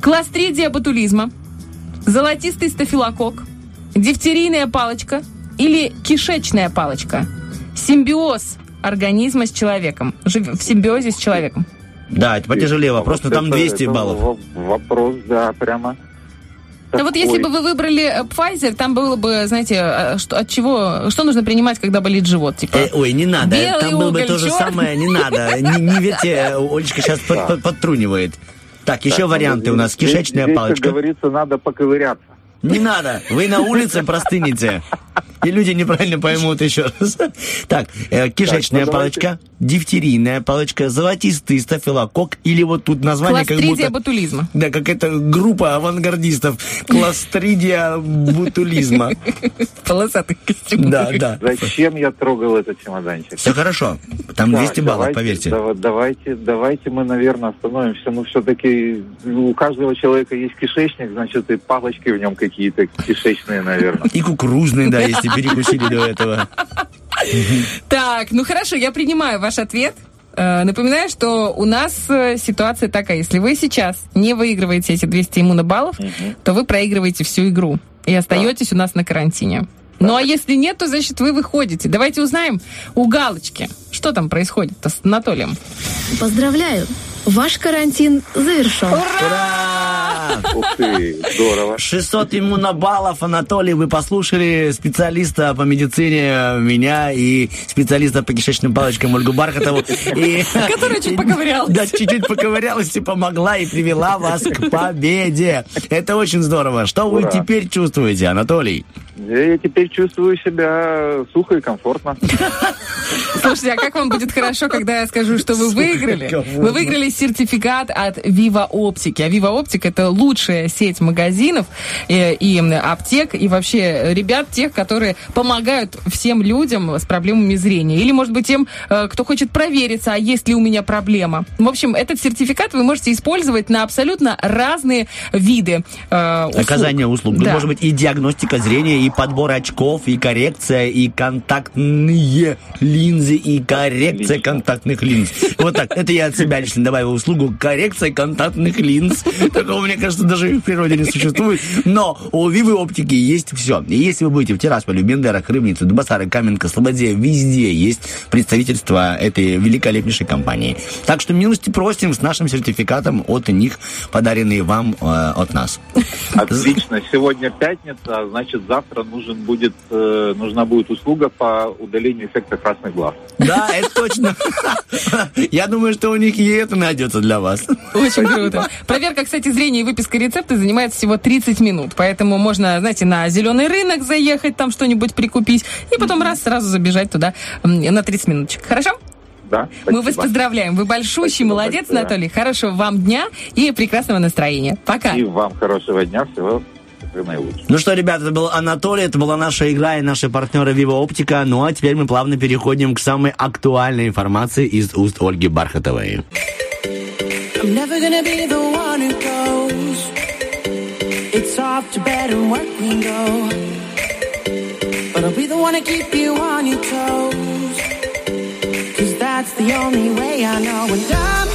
Кластридия ботулизма, золотистый стафилококк, дифтерийная палочка или кишечная палочка? Симбиоз организма с человеком. Жив- В симбиозе с человеком.
Да, это потяжелее вопрос, но там
это-
200
это
баллов.
во- Вопрос, да, прямо.
А вот если бы вы выбрали э, Pfizer, там было бы, знаете, э, что, от чего, что нужно принимать, когда болит живот? Типа,
Э, ой, не надо.
Белый
Там было бы
уголь,
то же
чёрный.
самое. Не надо. Не, не верьте, э, Олечка сейчас под- под- подтрунивает. Так, еще
Так,
варианты у нас. Кишечная
здесь,
палочка.
как говорится, надо поковыряться.
Не надо. Вы на улице простынете. И люди неправильно поймут еще раз. Так, э, кишечная
ну,
палочка, дифтерийная палочка, золотистый стафилококк или вот тут название как
кластридия
будто...
ботулизма.
Да, как это группа авангардистов. Кластридия бутулизма.
Полосатый костюм.
Да, да.
Зачем я трогал этот чемоданчик?
Все хорошо. Там
Так,
200 баллов, поверьте.
дава- Давайте, давайте мы, наверное, остановимся. Ну, все-таки у каждого человека есть кишечник, значит, и палочки в нем какие-то кишечные, наверное.
И кукурузный, да, если перекусили до этого.
Так, ну хорошо, я принимаю ваш ответ. Э, Напоминаю, что у нас э, ситуация такая. Если вы сейчас не выигрываете эти 200 иммунобаллов, то вы проигрываете всю игру и остаетесь у нас на карантине. Ну а если нет, то значит вы выходите. Давайте узнаем у Галочки, что там происходит с Анатолием.
Поздравляю! Ваш карантин завершен.
Ура!
Ух ты, здорово.
600 иммунобаллов, Анатолий, вы послушали специалиста по медицине, меня и специалиста по кишечным палочкам Ольгу Бархатову. И,
Которая чуть поковырялась.
Да, чуть-чуть поковырялась и помогла, и привела вас к победе. Это очень здорово. Что вы
Ура.
теперь чувствуете, Анатолий?
Я теперь чувствую себя сухо и комфортно.
Слушайте, а как вам будет хорошо, когда я скажу, что вы выиграли? Вы выиграли сертификат от Viva Оптики. А Viva Оптик это лучшая сеть магазинов э, и м, аптек, и вообще ребят тех, которые помогают всем людям с проблемами зрения. Или, может быть, тем, э, кто хочет провериться, а есть ли у меня проблема. В общем, этот сертификат вы можете использовать на абсолютно разные виды э, услуг.
Оказание услуг.
Да.
Может быть, и диагностика зрения, и подбор очков, и коррекция, и контактные линзы, и коррекция контактных линз. Вот так. Это я от себя лично добавил услугу коррекция контактных линз. Такого, мне кажется, даже в природе не существует. Но у Вивы оптики есть все. И если вы будете в Тирасполе, в Бендерах, Рыбнице, Дубасары, Каменка, Слободе, везде есть представительство этой великолепнейшей компании. Так что милости просим с нашим сертификатом от них, подаренный вам э, от нас.
Отлично. Сегодня пятница, а значит завтра нужен будет, э, нужна будет услуга по удалению эффекта красных глаз.
Да, это точно. Я думаю, что у них и это найдется для вас.
Очень круто. Проверка, кстати, зрения и выписка рецепта занимает всего 30 минут. Поэтому можно, знаете, на зеленый рынок заехать, там что-нибудь прикупить, и потом раз сразу забежать туда на 30 минуточек. Хорошо?
Да,
Мы вас
спасибо.
поздравляем. Вы большущий
Спасибо
молодец,
большое.
Анатолий. Хорошего вам дня и прекрасного настроения. Пока.
И вам хорошего дня, всего наилучшего.
Ну что, ребята, это был Анатолий, это была наша игра и наши партнеры Viva Оптика. Ну а теперь мы плавно переходим к самой актуальной информации из уст Ольги Бархатовой.
I'm never gonna be the one who goes. It's off to bed and work we go. But I'll be the one to keep you on your toes. Cause that's the only way I know. And I'm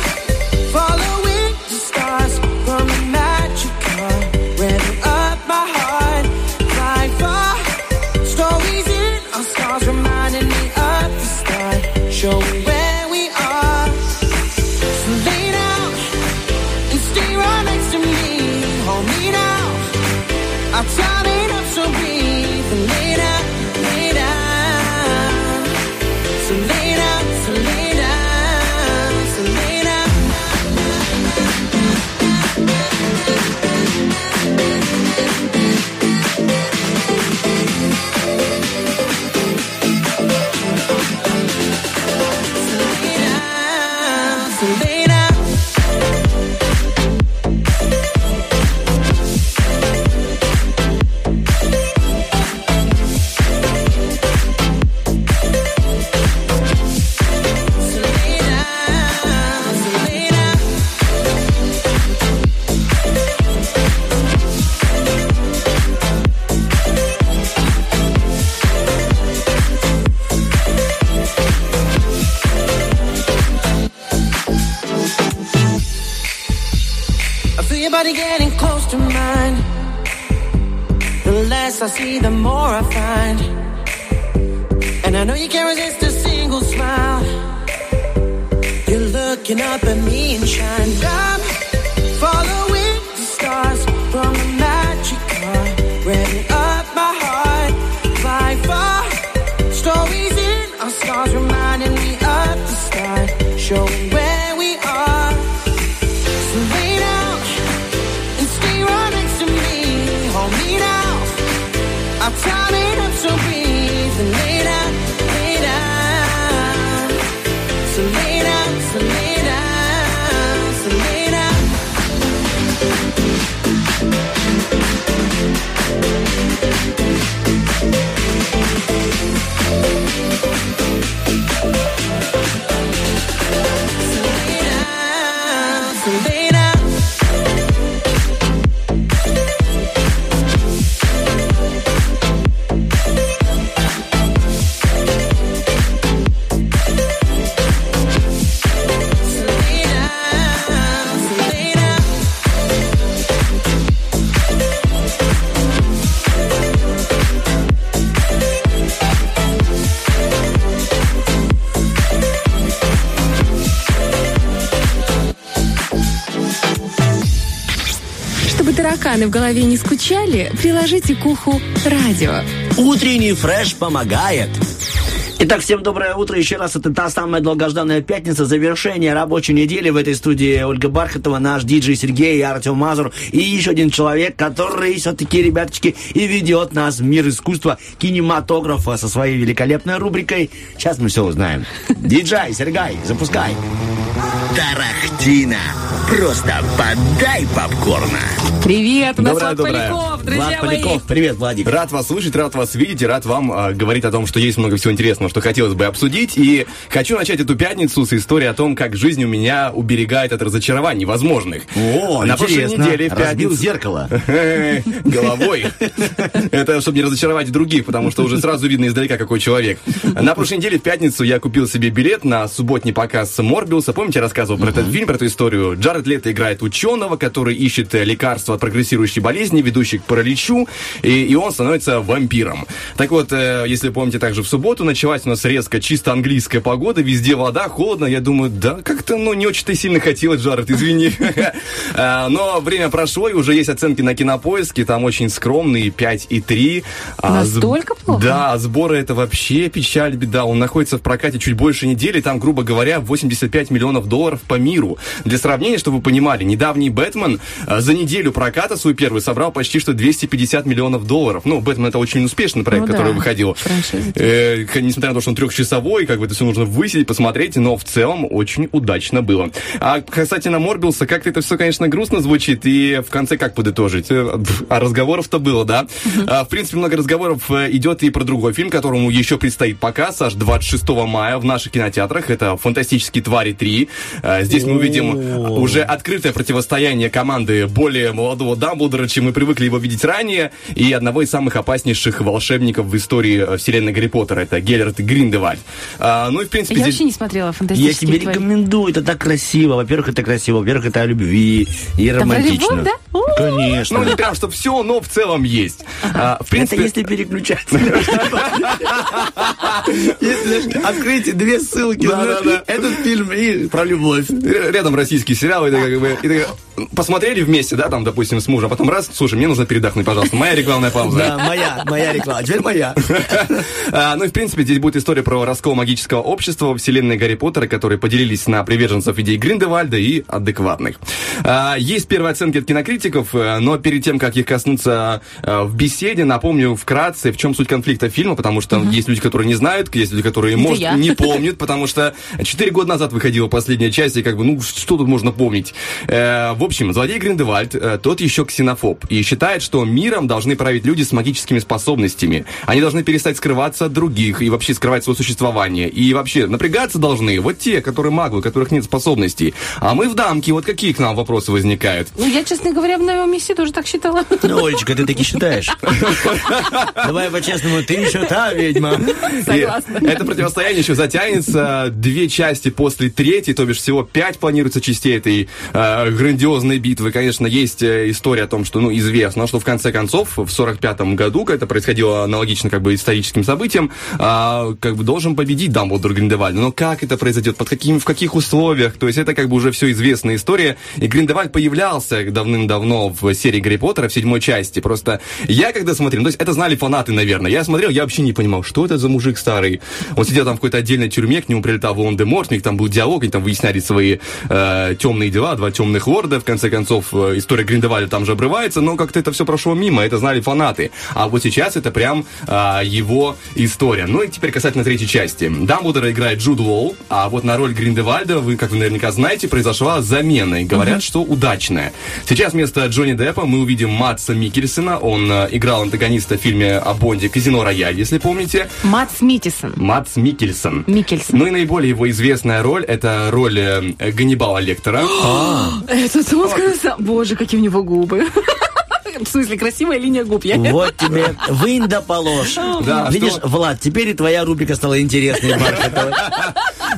I see, the more I find. And I know you can't resist a single smile. You're looking up at me and shine.
Тараканы в голове не скучали, приложите к уху радио.
Утренний фреш помогает. Итак, всем доброе утро. Еще раз, это та самая долгожданная пятница, завершение рабочей недели. В этой студии Ольга Бархатова, наш диджей Сергей и Артем Мазур. И еще один человек, который все-таки, ребяточки, и ведет нас в мир искусства кинематографа со своей великолепной рубрикой. Сейчас мы все узнаем. Диджей, Сергей, запускай.
Тарахтина. Просто подай попкорна.
Привет, у нас
Доброе,
Влад
доброе.
Поляков, друзья
Влад
мои.
Поляков, привет, Владик.
Рад вас слышать, рад вас видеть и рад вам э, говорить о том, что есть много всего интересного, что хотелось бы обсудить. И хочу начать эту пятницу с истории о том, как жизнь у меня уберегает от разочарований возможных.
О,
На прошлой
интересно.
неделе в
Разбил
пятницу-
зеркало.
Головой. Это чтобы не разочаровать других, потому что уже сразу видно издалека, какой человек. На прошлой неделе в пятницу я купил себе билет на субботний показ Морбиуса. Помните, я рассказывал про этот фильм, про эту историю? Джаред Лето играет ученого, который ищет э, лекарства от прогрессирующей болезни, ведущей к параличу, и, и он становится вампиром. Так вот, э, если помните, также в субботу началась у нас резко чисто английская погода, везде вода, холодно. Я думаю, да, как-то, ну, не очень-то сильно хотелось, Джаред, извини. А, Но время прошло, и уже есть оценки на кинопоиске, там очень скромные, 5,3. А сб-
Настолько плохо?
Да, а сборы это вообще печаль, беда. Он находится в прокате чуть больше недели, там, грубо говоря, 85 миллионов долларов по миру. Для сравнения, чтобы вы понимали, недавний Бэтмен а, за неделю проката свой первый собрал почти что 250 миллионов долларов. Ну, Бэтмен это очень успешный проект,
Ну да,
который выходил.
франшиза.
Э, несмотря на то, что он трехчасовой, как бы это все нужно высидеть, посмотреть, но в целом очень удачно было. А касательно Морбиуса, как-то это все, конечно, грустно звучит, и в конце как подытожить? Э, А разговоров-то было, да? А, в принципе, много разговоров э, идет и про другой фильм, которому еще предстоит показ, аж 26 мая в наших кинотеатрах. Это «Фантастические твари 3». А, Здесь мы увидим уже открытое противостояние команды более молодого Дамблдора, чем мы привыкли его видеть ранее, и одного из самых опаснейших волшебников в истории э, вселенной Гарри Поттера. Это Геллерт Гриндевальд. А, ну и, в принципе,
Я
здесь-
вообще не смотрела
Я
фантастические
тебе
твари.
рекомендую, это так красиво. Во-первых, это красиво, во-первых, это о любви и романтично.
любовь, да? О,
Конечно.
Ну, не прям, что все, но в целом есть. А, в принципе,
Это если переключать. Если открыть две ссылки этот фильм и про любовь.
Р- рядом российский сериал, и, как бы, и так, посмотрели вместе, да, там, допустим, с мужем, а потом раз, слушай, мне нужно передохнуть, пожалуйста, моя рекламная пауза.
Да, моя, моя реклама. Теперь моя.
А, ну и, в принципе, здесь будет история про раскол магического общества во вселенной Гарри Поттера, которые поделились на приверженцев идей Гриндевальда и адекватных. А, есть первые оценки от кинокритиков, э, но перед тем, как их коснуться э, в беседе, напомню вкратце, в чем суть конфликта фильма, потому что есть люди, которые не знают, есть люди, которые, может, не помнят, потому что 4 года назад выходила последняя часть, и как бы, ну, что тут можно помнить? Э, в общем, злодей Гриндевальд, э, тот еще ксенофоб, и считает, что миром должны править люди с магическими способностями. Они должны перестать скрываться от других и вообще скрывать свое существование. И вообще напрягаться должны вот те, которые маглы, у которых нет способностей. А мы в дамке, вот какие к нам вопросы возникают?
Ну, я, честно говоря, в новом месте тоже так считала.
Ну, Олечка, ты таки считаешь. Давай по-честному, ты еще та ведьма.
Согласна.
Это противостояние еще затянется. Две части после третьей, то бишь всего пять планируется частей этой э, грандиозной битвы. Конечно, есть э, история о том, что, ну, известно, что в конце концов, в 45 году, когда это происходило аналогично как бы историческим событиям, а, как бы должен победить Дамблдор Гриндевальд. Но как это произойдет, под какими, в каких условиях, то есть это как бы уже все известная история. И Гриндевальд появлялся давным-давно в серии Гарри Поттера в седьмой части. Просто я когда смотрел, то есть это знали фанаты, наверное. Я смотрел, я вообще не понимал, что это за мужик старый. Он сидел там в какой-то отдельной тюрьме, к нему прилетал Волан-де-Морт, у них там был диалог, они там выясняли свои э, темные дела, два темных лорда. В конце концов, э, история Гриндевальда там же обрывается, но как-то это все прошло мимо, это знали фанаты. А вот сейчас это прям э, его история. Ну и теперь касательно третьей части. Дамблдора играет Джуд Лоу, а вот на роль Гриндевальда, вы, как вы наверняка знаете, произошла замена, и говорят, что удачная. Сейчас вместо Джонни Деппа мы увидим Матса Микельсона, он э, играл антагониста в фильме о Бонде «Казино Рояль», если помните.
Матс Митисон.
Матс Микельсон.
Микельсон.
Ну и наиболее его известная роль это роль э, Ганнибала Лектора.
Это он сказал, боже, какие у него губы. В смысле, красивая линия губ. Я
Вот тебе вынь да положь.
Да,
Видишь,
что-
Влад, теперь и твоя рубрика стала интересной. бархатовой.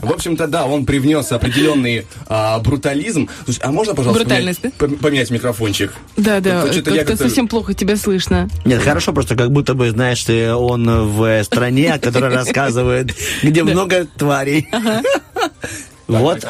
В общем-то, да, он привнес определенный а, брутализм. Слушай, а можно, пожалуйста,
Брутальность,
поменять, пом- поменять микрофончик?
Да, да, как-то
как-то-
совсем плохо тебя слышно.
Нет, хорошо, просто как будто бы, знаешь, ты, он в стране, которая рассказывает, где много тварей. Вот.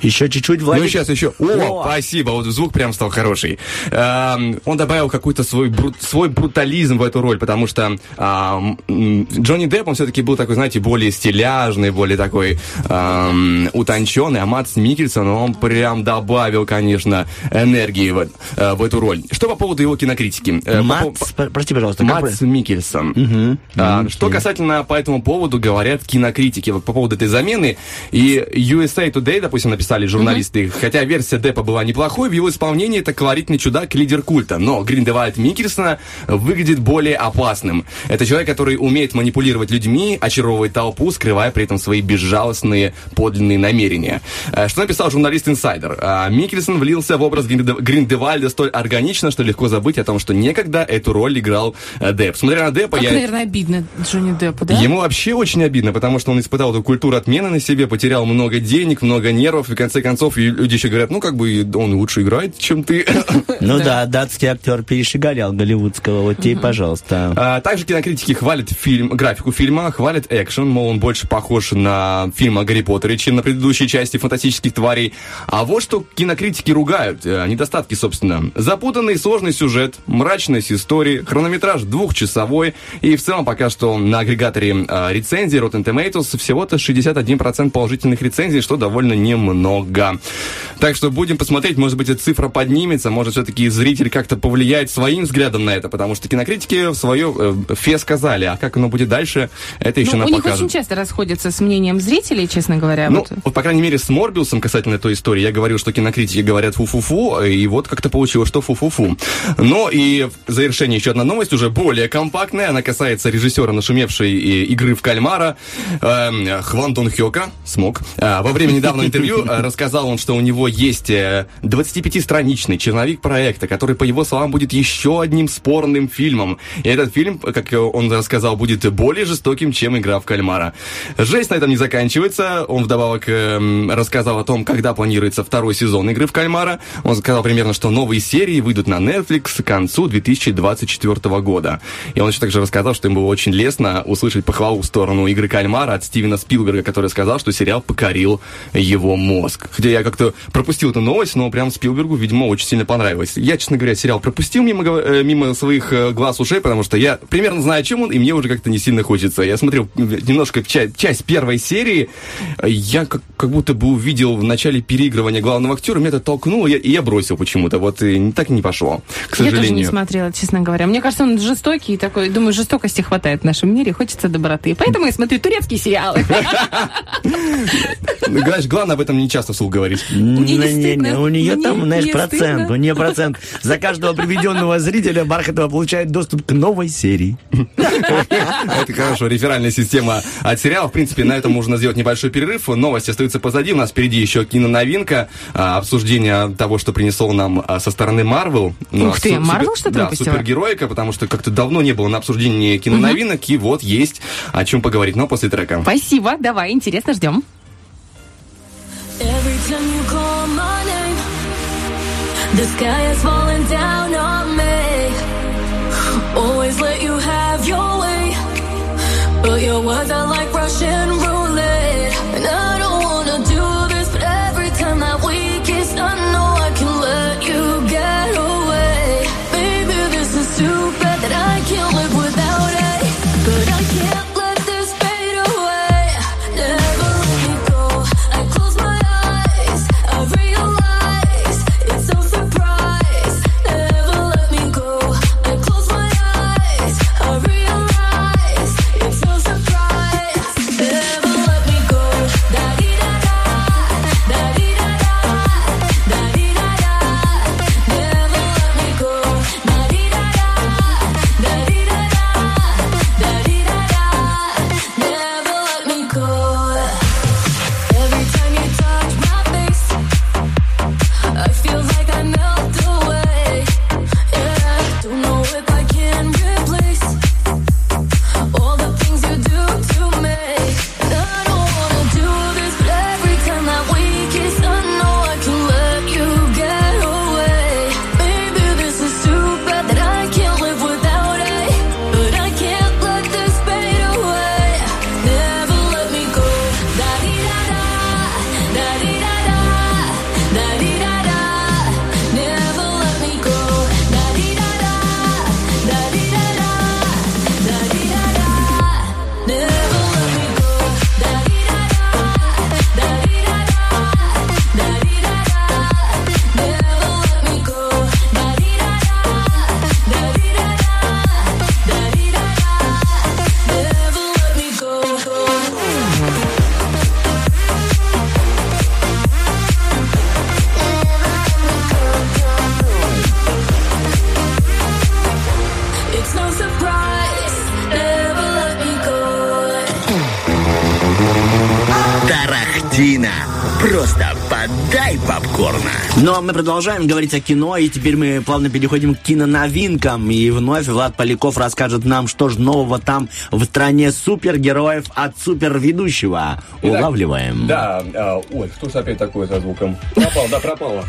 Еще чуть-чуть,
Ну,
Владик.
сейчас еще. О,
О.
спасибо, вот звук прям стал хороший. Эм, он добавил какой-то свой, брут- свой брутализм в эту роль, потому что ам, м, Джонни Депп, он все-таки был такой, знаете, более стиляжный, более такой ам, утонченный, а Матс Микельсон, он прям добавил, конечно, энергии в, э, в эту роль. Что по поводу его кинокритики? Э, по
Матс, пр- прости, пожалуйста.
Матс Микельсон. А, Что касательно по этому поводу говорят кинокритики вот по поводу этой замены. И USA Today, допустим, написали журналисты, хотя версия Деппа была неплохой, в его исполнении это колоритный чудак, лидер культа. Но Гриндевальд Микельсона выглядит более опасным. Это человек, который умеет манипулировать людьми, очаровывать толпу, скрывая при этом свои безжалостные подлинные намерения. Э, Что написал журналист Инсайдер? А, Микельсон влился в образ Гринде- Гриндевальда столь органично, что легко забыть о том, что некогда эту роль играл э, Депп. Смотря на Деппа,
Как,
я...
наверное, обидно Джонни Деппу, да?
Ему вообще очень обидно, потому что он испытал эту культуру отмены на себе, потерял много денег, много нервов, в конце концов люди еще говорят, ну как бы он лучше играет, чем ты.
Ну да, датский актер перешаголял голливудского. Вот тебе, пожалуйста.
А, Также кинокритики хвалят фильм, графику фильма, хвалят экшен, мол, он больше похож на фильм о Гарри Поттере, чем на предыдущей части фантастических тварей. А вот что кинокритики ругают, э, недостатки, собственно. Запутанный сложный сюжет, мрачность истории, хронометраж двухчасовой, и в целом пока что на агрегаторе э, рецензий Rotten Tomatoes всего-то 61% положительных рецензий, что довольно немного. Так что будем посмотреть, может быть, эта цифра поднимется, может, все-таки зритель как-то повлияет своим взглядом на это, потому что кинокритики свое э, фе сказали, а как оно будет дальше, это еще
Ну,
нам
у них очень часто расходятся с мнением зрителей, честно говоря.
Ну,
вот.
вот, по крайней мере, с Морбиусом касательно той истории, я говорил, что кинокритики говорят фу-фу-фу, и вот как-то получилось, что фу-фу-фу. Но и в завершение еще одна новость, уже более компактная, она касается режиссера нашумевшей э, игры в кальмара, эм, Хван Дон Хёка, смог. А, Во время недавнего интервью э, рассказал он, что у него есть э, 25-страничный черновик проекта, который, по его словам, будет еще одним спорным фильмом. И этот фильм, как он рассказал, будет более жестоким, чем игра в кальмара. Жесть на этом не заканчивается. Он вдобавок эм, рассказал о том, когда планируется второй сезон игры в кальмара. Он сказал примерно, что новые серии выйдут на Netflix к концу 2024 года. И он еще также рассказал, что им было очень лестно услышать похвалу в сторону игры кальмара от Стивена Спилберга, который сказал, что сериал покорил его мозг. Хотя я как-то пропустил эту новость, но прям Спилбергу, видимо, очень сильно понравилось. Я, честно говоря, сериал пропустил мимо, э, мимо своих э, глаз ушей, потому что я примерно знаю, о чем он, и мне уже как-то не сильно хочется. Я смотрел немножко ча- часть первой серии, я как, как будто бы увидел в начале переигрывания главного актера, меня это толкнуло, я- и я бросил почему-то. Вот и так и не пошло, к
Я тоже не
сожалению.
смотрела, честно говоря. Мне кажется, он жестокий такой. Думаю, жестокости хватает в нашем мире, хочется доброты. Поэтому я смотрю турецкие сериалы.
Знаешь, главное в этом не, часто вслух говоришь.
Не, не, не, у нее там, знаешь, процент, у нее процент. За каждого приведенного зрителя Бархатова получает доступ к новой серии.
Это хорошо, реферальная система от сериала. В принципе, на этом можно сделать небольшой перерыв. Новости остаются позади. У нас впереди еще киноновинка, а, обсуждение того, что принесло нам а, со стороны Марвел. Ну,
Ух ты,
супер-
что-то
Да, супергероика, потому что как-то давно не было на обсуждении киноновинок, и вот есть о чем поговорить. Но после трека.
Спасибо, давай, интересно, ждем.
Every time you call my name, the sky is falling down on me. Always let you have your way, but your words are like Russian roulette.
Просто подай попкорна.
Но мы продолжаем говорить о кино, и теперь мы плавно переходим к киноновинкам. И вновь Влад Поляков расскажет нам, что же нового там в стране супергероев от суперведущего.
Итак,
Улавливаем.
Да, а, ой, что ж опять такое со звуком? Пропал, да, пропало.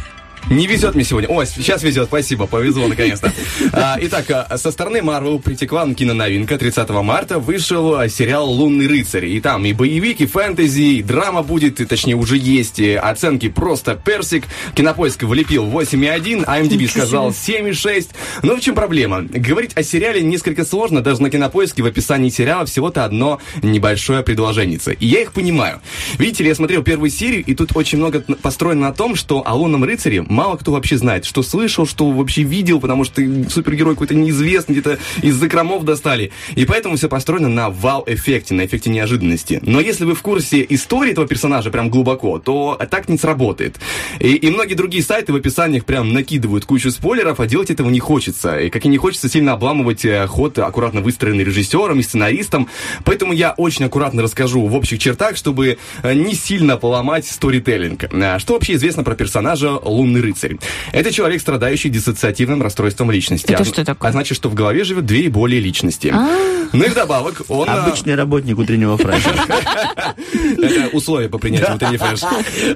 Не везет мне сегодня. Ой, сейчас везет, спасибо, повезло наконец-то. А, итак, а, со стороны Марвел притекла киноновинка. 30 марта вышел а, сериал «Лунный рыцарь». И там и боевик, и фэнтези, и драма будет, и, точнее уже есть. И оценки просто персик. Кинопоиск влепил 8,1, а MDB сказал 7,6. Но в чем проблема? Говорить о сериале несколько сложно, даже на кинопоиске в описании сериала всего-то одно небольшое предложение. И я их понимаю. Видите ли, я смотрел первую серию, и тут очень много построено на том, что о лунном рыцаре мало кто вообще знает, что слышал, что вообще видел, потому что супергерой какой-то неизвестный, где-то из закромов достали. И поэтому все построено на вау-эффекте, на эффекте неожиданности. Но если вы в курсе истории этого персонажа прям глубоко, то так не сработает. И, и многие другие сайты в описаниях прям накидывают кучу спойлеров, а делать этого не хочется. И как и не хочется сильно обламывать э, ход, аккуратно выстроенный режиссером и сценаристом. Поэтому я очень аккуратно расскажу в общих чертах, чтобы э, не сильно поломать сторителлинг. А Что вообще известно про персонажа Лунный рыцарь? Это человек, страдающий диссоциативным расстройством личности.
Это
А-
что такое?
А значит, что в голове живет две и более личности.
А.
Ну и вдобавок он... а,
Обычный работник утреннего фреша.
Это условие по принятию утренней фреш.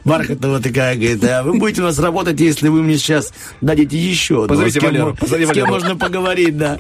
Бархатова такая говорит, а вы будете у нас работать, если вы мне сейчас дадите еще.
Позовите Валеру,
с кем можно поговорить, да.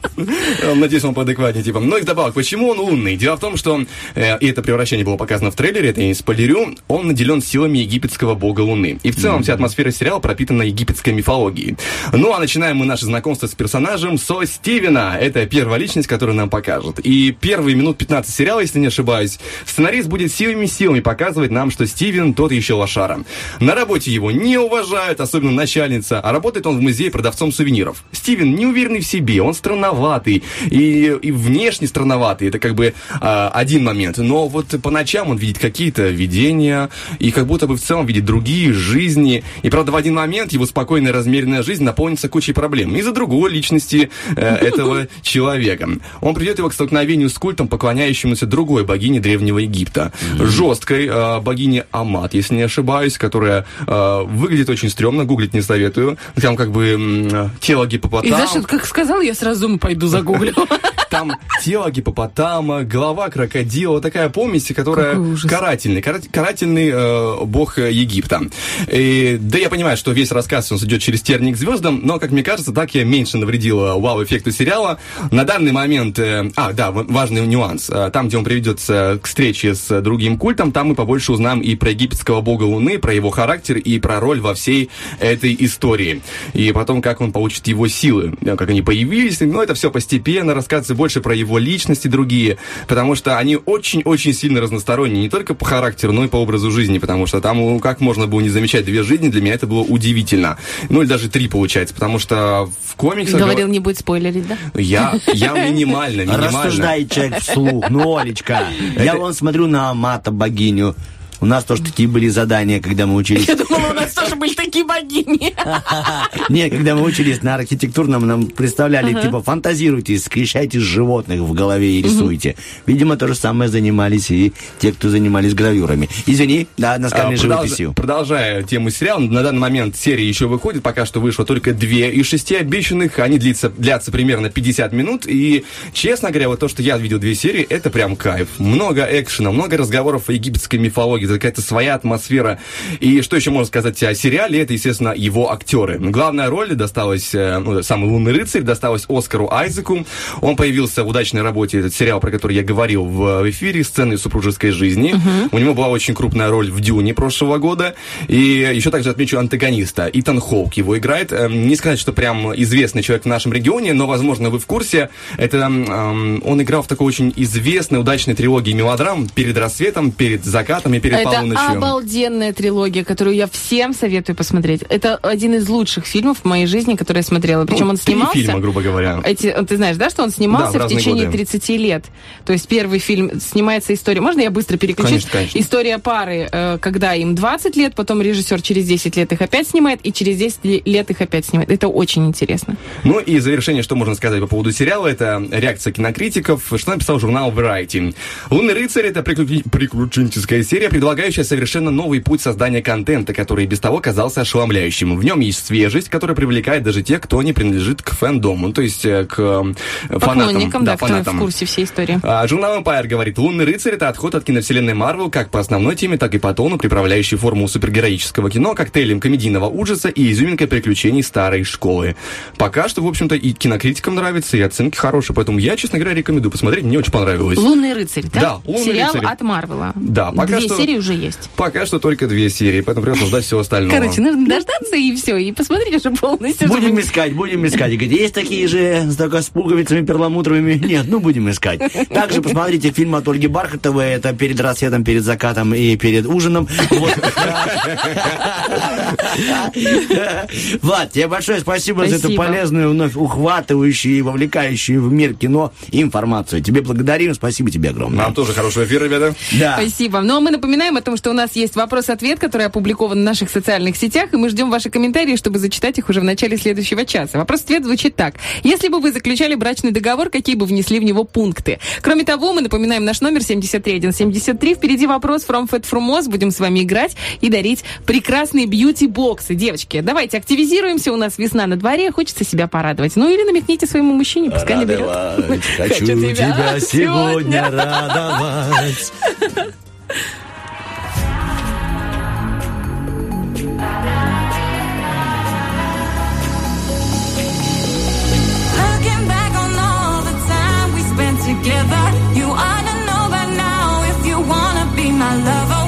Надеюсь, он поадекватнее, типа. Ну и вдобавок, почему он умный? Дело в том, что, э, и это превращение было показано в трейлере, это я не спойлерю, он наделен силами египетского бога Луны. И в целом вся атмосфера сериала пропитана посвящена египетской мифологии. Ну, а начинаем мы наше знакомство с персонажем со Стивена. Это первая личность, которую нам покажут. И первые минут 15 сериала, если не ошибаюсь, сценарист будет силами-силами показывать нам, что Стивен тот еще лошара. На работе его не уважают, особенно начальница, а работает он в музее продавцом сувениров. Стивен неуверенный в себе, он странноватый, и, и внешне странноватый, это как бы а, один момент. Но вот по ночам он видит какие-то видения, и как будто бы в целом видит другие жизни. И правда, в один момент его спокойная, размеренная жизнь наполнится кучей проблем из-за другой личности э, этого человека. Он приведет его к столкновению с культом, поклоняющемуся другой богине Древнего Египта. Жесткой э, богине Амат, если не ошибаюсь, которая э, выглядит очень стрёмно, гуглить не советую. Там как бы м, тело
И
гипопотама.
знаешь, вот как сказал, я сразу пойду загуглю.
Там тело гипопотама, голова крокодила, такая помесь, которая карательный, кара- карательный э, бог э, Египта. И, да, я понимаю, что весь рассказ он идет через терник звездам, но, как мне кажется, так я меньше навредил э, вау-эффекту сериала. На данный момент, э, а, да, важный нюанс. Э, Там, где он приведется к встрече с другим культом, там мы побольше узнаем и про египетского бога Луны, про его характер и про роль во всей этой истории. И потом, как он получит его силы, э, как они появились. Ну, это все постепенно, рассказывается больше про его личности другие, потому что они очень-очень сильно разносторонние, не только по характеру, но и по образу жизни, потому что там, ну, как можно было не замечать две жизни, для меня это было удивительно. Ну, или даже три, получается, потому что в комиксах...
Говорил, не будет спойлерить, да?
Я, я минимально, минимально.
Рассуждает человек вслух. Ну, Олечка, я вон смотрю на Амата, богиню. У нас тоже такие были задания, когда мы учились.
Я думала, у нас тоже были такие богини.
Не, когда мы учились на архитектурном, нам представляли, типа, фантазируйте, скрещайте животных в голове и рисуйте. Видимо, то же самое занимались и те, кто занимались гравюрами. Извини, да, наскальной
А,
живописью.
Продолжая тему сериала, на данный момент серии еще выходит, пока что вышло только две из шести обещанных, они длится, длятся примерно 50 минут, и, честно говоря, вот то, что я видел две серии, это прям кайф. Много экшена, много разговоров о египетской мифологии, это какая-то своя атмосфера. И что еще можно сказать о сериале, это, естественно, его актеры. Главная роль досталась, э, ну, самый лунный рыцарь, досталась Оскару Айзеку. Он появился в удачной работе, этот сериал, про который я говорил в эфире, «Сцены супружеской жизни». У него была очень крупная роль в «Дюне» прошлого года. И еще также отмечу антагониста. Итан Хоук его играет. Эм, Не сказать, что прям известный человек в нашем регионе, но, возможно, вы в курсе. Это эм, он играл в такой очень известной, удачной трилогии мелодрам перед рассветом, перед закатом и перед
Это
полуночью.
обалденная трилогия, которую я всем советую посмотреть. Это один из лучших фильмов в моей жизни, который я смотрела. Причем
Ну,
он
три
снимался...
фильма, грубо говоря.
Эти, ты знаешь, да, что он
Да,
снимался
в
в
разные
течение
годы.
30 лет. То есть первый фильм снимается история. Можно я быстро переключусь?
Конечно, конечно.
История пары, э, когда им 20 лет, потом режиссер через 10 лет их опять снимает, и через 10 ле- лет их опять снимает. Это очень интересно.
Ну и в завершение, что можно сказать по поводу сериала, это реакция кинокритиков, что написал журнал Variety. «Лунный рыцарь» — это приключ- приключенческая серия, предлагающая совершенно новый путь создания контента, который без того казался ошеломляющим. В нем есть свежесть, которая привлекает даже тех, кто не принадлежит к фэндому, то есть э, к э, фанатам.
Поклонникам, да, кто
фанатам.
в курсе всей истории.
А, Журнал Empire говорит, «Лунный рыцарь» — это отход от киновселенной Марвел как по основной теме, так и по тону, приправляющий форму супергероического кино коктейлем комедийного ужаса и изюминкой приключений старой школы. Пока что, в общем-то, и кинокритикам нравится, и оценки хорошие, поэтому я, честно говоря, рекомендую посмотреть, мне очень понравилось.
«Лунный рыцарь», да?
Да, «Лунный
Сериал
рыцарь».
от Марвела.
Да, пока
Две
что-
серии уже есть.
Пока что только две серии, поэтому придется ждать всего остального.
Короче, нужно дождаться и все, и посмотреть уже полностью.
Будем
чтобы-
искать, будем искать. И говорит, есть такие же с, только с пуговицами перламутровыми? Нет, ну будем искать. Также посмотрите фильм от Ольги Бархатовой. Это перед рассветом, перед закатом и перед ужином. Влад, тебе большое спасибо, за эту полезную, вновь ухватывающую и вовлекающую в мир кино информацию. Тебе благодарим, спасибо тебе огромное.
Вам тоже хорошего эфира, ребята.
Да.
Спасибо. Ну, а мы напоминаем о том, что у нас есть вопрос-ответ, который опубликован в наших социальных сетях, и мы ждем ваши комментарии, чтобы зачитать их уже в начале следующего часа. Вопрос-ответ звучит так. Если бы вы заключали брачный договор, какие бы внесли в него пункты? Кроме того, мы напоминаем наш номер 73173. Впереди вопрос from Fat from Oz. Будем с вами играть и дарить прекрасные бьюти-боксы. Девочки, давайте активизируемся. У нас весна на дворе, хочется себя порадовать. Ну, или намекните своему мужчине, пускай наберет.
Радовать, Хочу тебя сегодня радовать.
together, you ought to know by now if you wanna be my lover,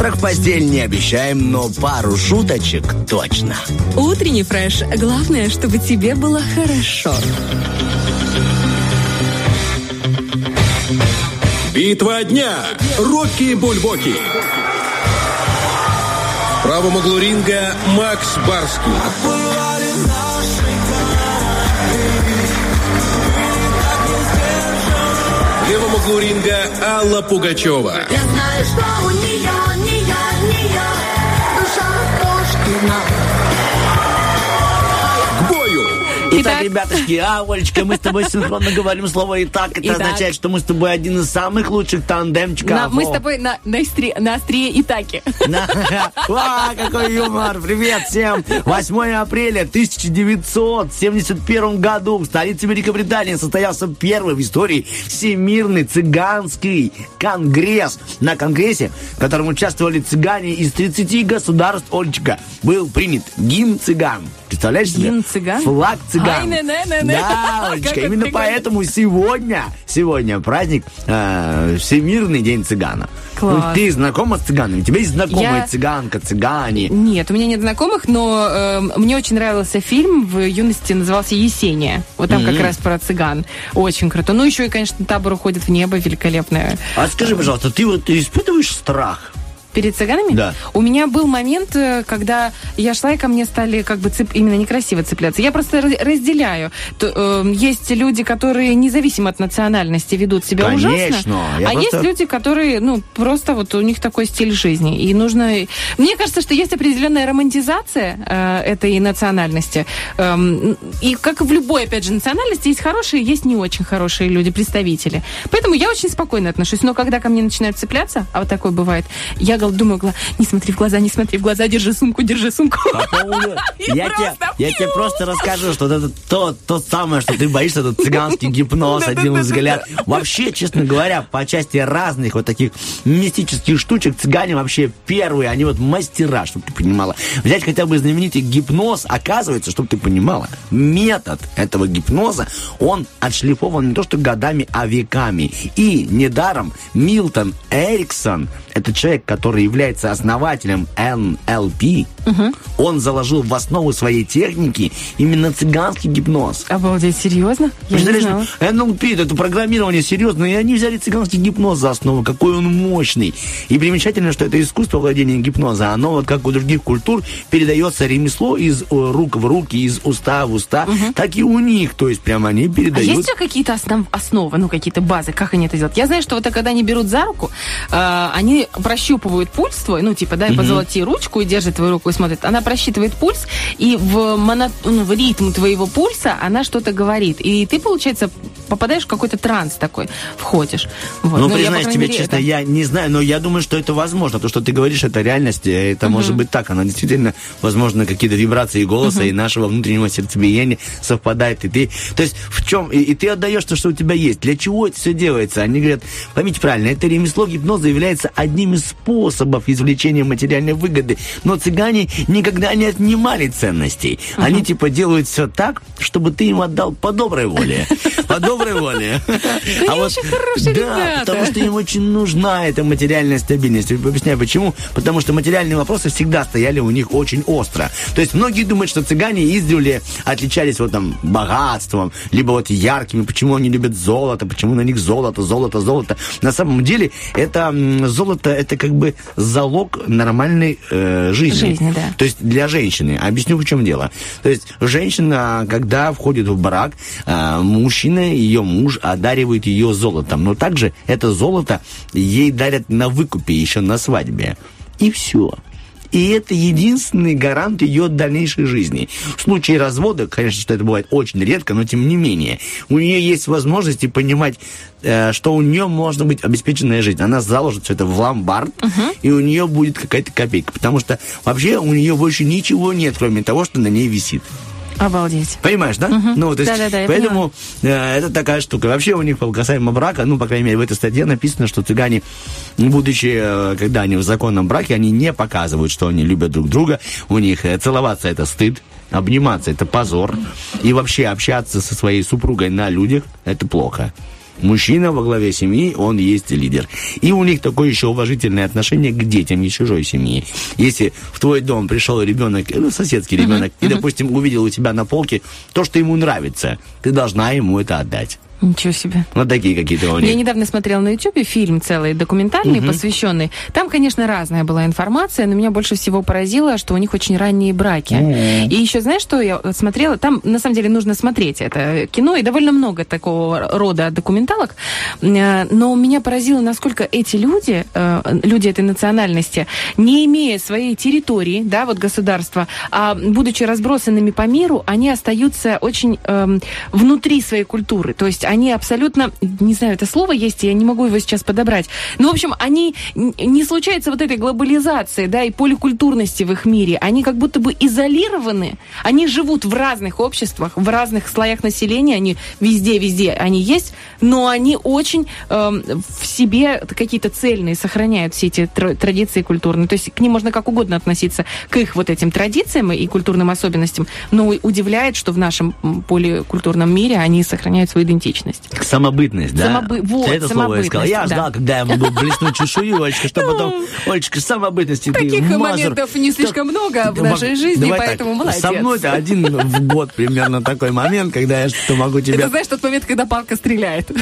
Завтрак в постель не обещаем, но пару шуточек точно.
Утренний фреш. Главное, чтобы тебе было хорошо.
Битва дня. Рокки Бульбоки. В правом углу ринга Макс Барский. В левом углу ринга Алла Пугачева.
Я
my бою.
Итак, ребяточки, а, Олечка, мы с тобой синхронно говорим слово «итак». Это
Итак.
означает, что мы с тобой один из самых лучших тандемчиков.
На- мы с тобой на, на, остре- на острие Итаки.
На- Ва, какой юмор! Привет всем! 8 апреля 1971 году в столице Великобритании состоялся первый в истории Всемирный цыганский конгресс. На конгрессе, в котором участвовали цыгане из 30 государств, Олечка, был принят гимн цыган. Представляешь себе?
Гимн цыган?
Флаг цыган.
Ай, не-не-не-не.
Да,
Как
Олечка,
это
именно
прикольно.
поэтому сегодня, сегодня праздник э, Всемирный день цыгана.
Класс.
Ну, ты знакома с цыганами? У тебя есть знакомая
Я-
цыганка, цыгане?
Нет, у меня нет знакомых, но э, мне очень нравился фильм в юности, назывался «Есения». Вот там как
Мгм.
раз про цыган. Очень круто. Ну, еще и, конечно, «Табор уходит в небо» великолепное.
А скажи, пожалуйста, ты вот испытываешь страх?
Перед цыганами?
Да.
У меня был момент, э, когда я шла, и ко мне стали как бы цеп- именно некрасиво цепляться. Я просто раз- разделяю. То, э, есть люди, которые независимо от национальности ведут себя
Конечно.
ужасно.
Я
а
просто-
есть люди, которые, ну, просто вот у них такой стиль жизни. И нужно... Мне кажется, что есть определенная романтизация э, этой национальности. Эм, и как и в любой, опять же, национальности, есть хорошие, есть не очень хорошие люди, представители. Поэтому я очень спокойно отношусь. Но когда ко мне начинают цепляться, а вот такое бывает, я думаю, гла- не смотри в глаза, не смотри в глаза, держи сумку, держи сумку.
По поводу- Я тебе, я тебе просто расскажу, что это то, то самое, что ты боишься, этот цыганский гипноз, один взгляд. Вообще, честно говоря, по части разных вот таких мистических штучек, цыгане вообще первые, они вот мастера, чтобы ты понимала. Взять хотя бы знаменитый гипноз, оказывается, чтобы ты понимала, метод этого гипноза, он отшлифован не то что годами, а веками. И недаром Милтон Эриксон, это человек, который является основателем NLP, он заложил в основу своей техники именно цыганский гипноз.
Обалдеть, серьезно? Я не
Представляешь,
знала.
NLP, это программирование серьезно, и они взяли цыганский гипноз за основу, какой он мощный. И примечательно, что это искусство владения гипноза, оно вот как у других культур передается ремесло из э, рук в руки, из уста в уста, так и у них, то есть прямо они
А
передают.
есть у тебя какие-то основ- основы, ну, какие-то базы, как они это делают? Я знаю, что вот когда они берут за руку, э, они прощупывают пульс твой, ну, типа, дай
Мгм.
позолоти ручку и держит твою руку и смотрит. Она просчитывает пульс, и в, моно- ну, в ритм твоего пульса она что-то говорит. И ты, получается, попадаешь в какой-то транс такой, входишь. Вот.
Ну,
я, по
признаюсь
крайней
тебе
мере,
честно,
это-
я не знаю, но я думаю, что это возможно. То, что ты говоришь, это реальность, это
Мгм.
может быть так. Она действительно, возможно, какие-то вибрации голоса
Мгм.
и нашего внутреннего сердцебиения совпадает. И ты, то есть в чем, и, и ты отдаешь то, что у тебя есть. Для чего это все делается? Они говорят, поймите правильно, это ремесло гипноза является одним из способов извлечения материальной выгоды. Но цыгане никогда не отнимали ценностей. Они типа делают все так, чтобы ты им отдал по доброй воле. По доброй воле. А вот да, потому что им очень нужна эта материальная стабильность. Объясняю почему. Потому что материальные вопросы всегда стояли у них очень остро. То есть многие думают, что цыгане издревле отличались вот там богатством, либо вот яркими, почему они любят золото, почему на них золото, золото, золото. На самом деле это золото, это как бы залог нормальной э, жизни.
Жизни, да.
То есть для женщины. Объясню, в чем дело. То есть женщина, когда входит в брак, а, мужчина, ее муж одаривает ее золотом. Но также это золото ей дарят на выкупе еще на свадьбе. И все. И это единственный гарант ее дальнейшей жизни. В случае развода, конечно, что это бывает очень редко, но тем не менее, у нее есть возможности понимать, э, что у нее можно быть обеспеченная жизнь. Она заложит все это в ломбард, и у нее будет какая-то копейка. Потому что вообще у нее больше ничего нет, кроме того, что на ней висит.
Обалдеть.
Понимаешь, да? Ну, то есть,
Да-да-да, я
поэтому э, это такая штука. Вообще у них касаемо брака, ну, по крайней мере, в этой статье написано, что цыгане, будучи, э, когда они в законном браке, они не показывают, что они любят друг друга. У них э, целоваться это стыд, обниматься это позор. И вообще общаться со своей супругой на людях это плохо. Мужчина во главе семьи, он есть лидер. И у них такое еще уважительное отношение к детям из чужой семьи. Если в твой дом пришел ребенок, ну, соседский ребенок, и, допустим, увидел у тебя на полке то, что ему нравится, ты должна ему это отдать.
Ничего себе.
Вот такие какие-то у
Я
них.
недавно смотрела на YouTube фильм целый, документальный,
Мгм.
посвященный. Там, конечно, разная была информация, но меня больше всего поразило, что у них очень ранние браки.
Мгм.
И еще, знаешь, что я смотрела? Там, на самом деле, нужно смотреть это кино, и довольно много такого рода документалок. Э, Но меня поразило, насколько эти люди, э, люди этой национальности, не имея своей территории, да, вот государства, а будучи разбросанными по миру, они остаются очень эм, внутри своей культуры. То есть они абсолютно, не знаю, это слово есть, я не могу его сейчас подобрать. Ну, в общем, они не случается вот этой глобализации, да, и поликультурности в их мире. Они как будто бы изолированы. Они живут в разных обществах, в разных слоях населения. Они везде, везде они есть, но они очень эм, в себе какие-то цельные сохраняют все эти тр- традиции культурные. То есть к ним можно как угодно относиться к их вот этим традициям и культурным особенностям, но удивляет, что в нашем поликультурном мире они сохраняют свою идентичность.
Самобытность, да?
Самобы- вот,
это слово. Я
самобытность, да.
ждал, когда я могу блеснуть чешую, Олечка, что потом, Олечка, самобытности
Таких моментов не слишком много в нашей жизни,
Давай так,
поэтому молодец.
Со мной это один в год примерно такой момент, когда я что-то могу тебя...
Это знаешь тот момент, когда палка стреляет.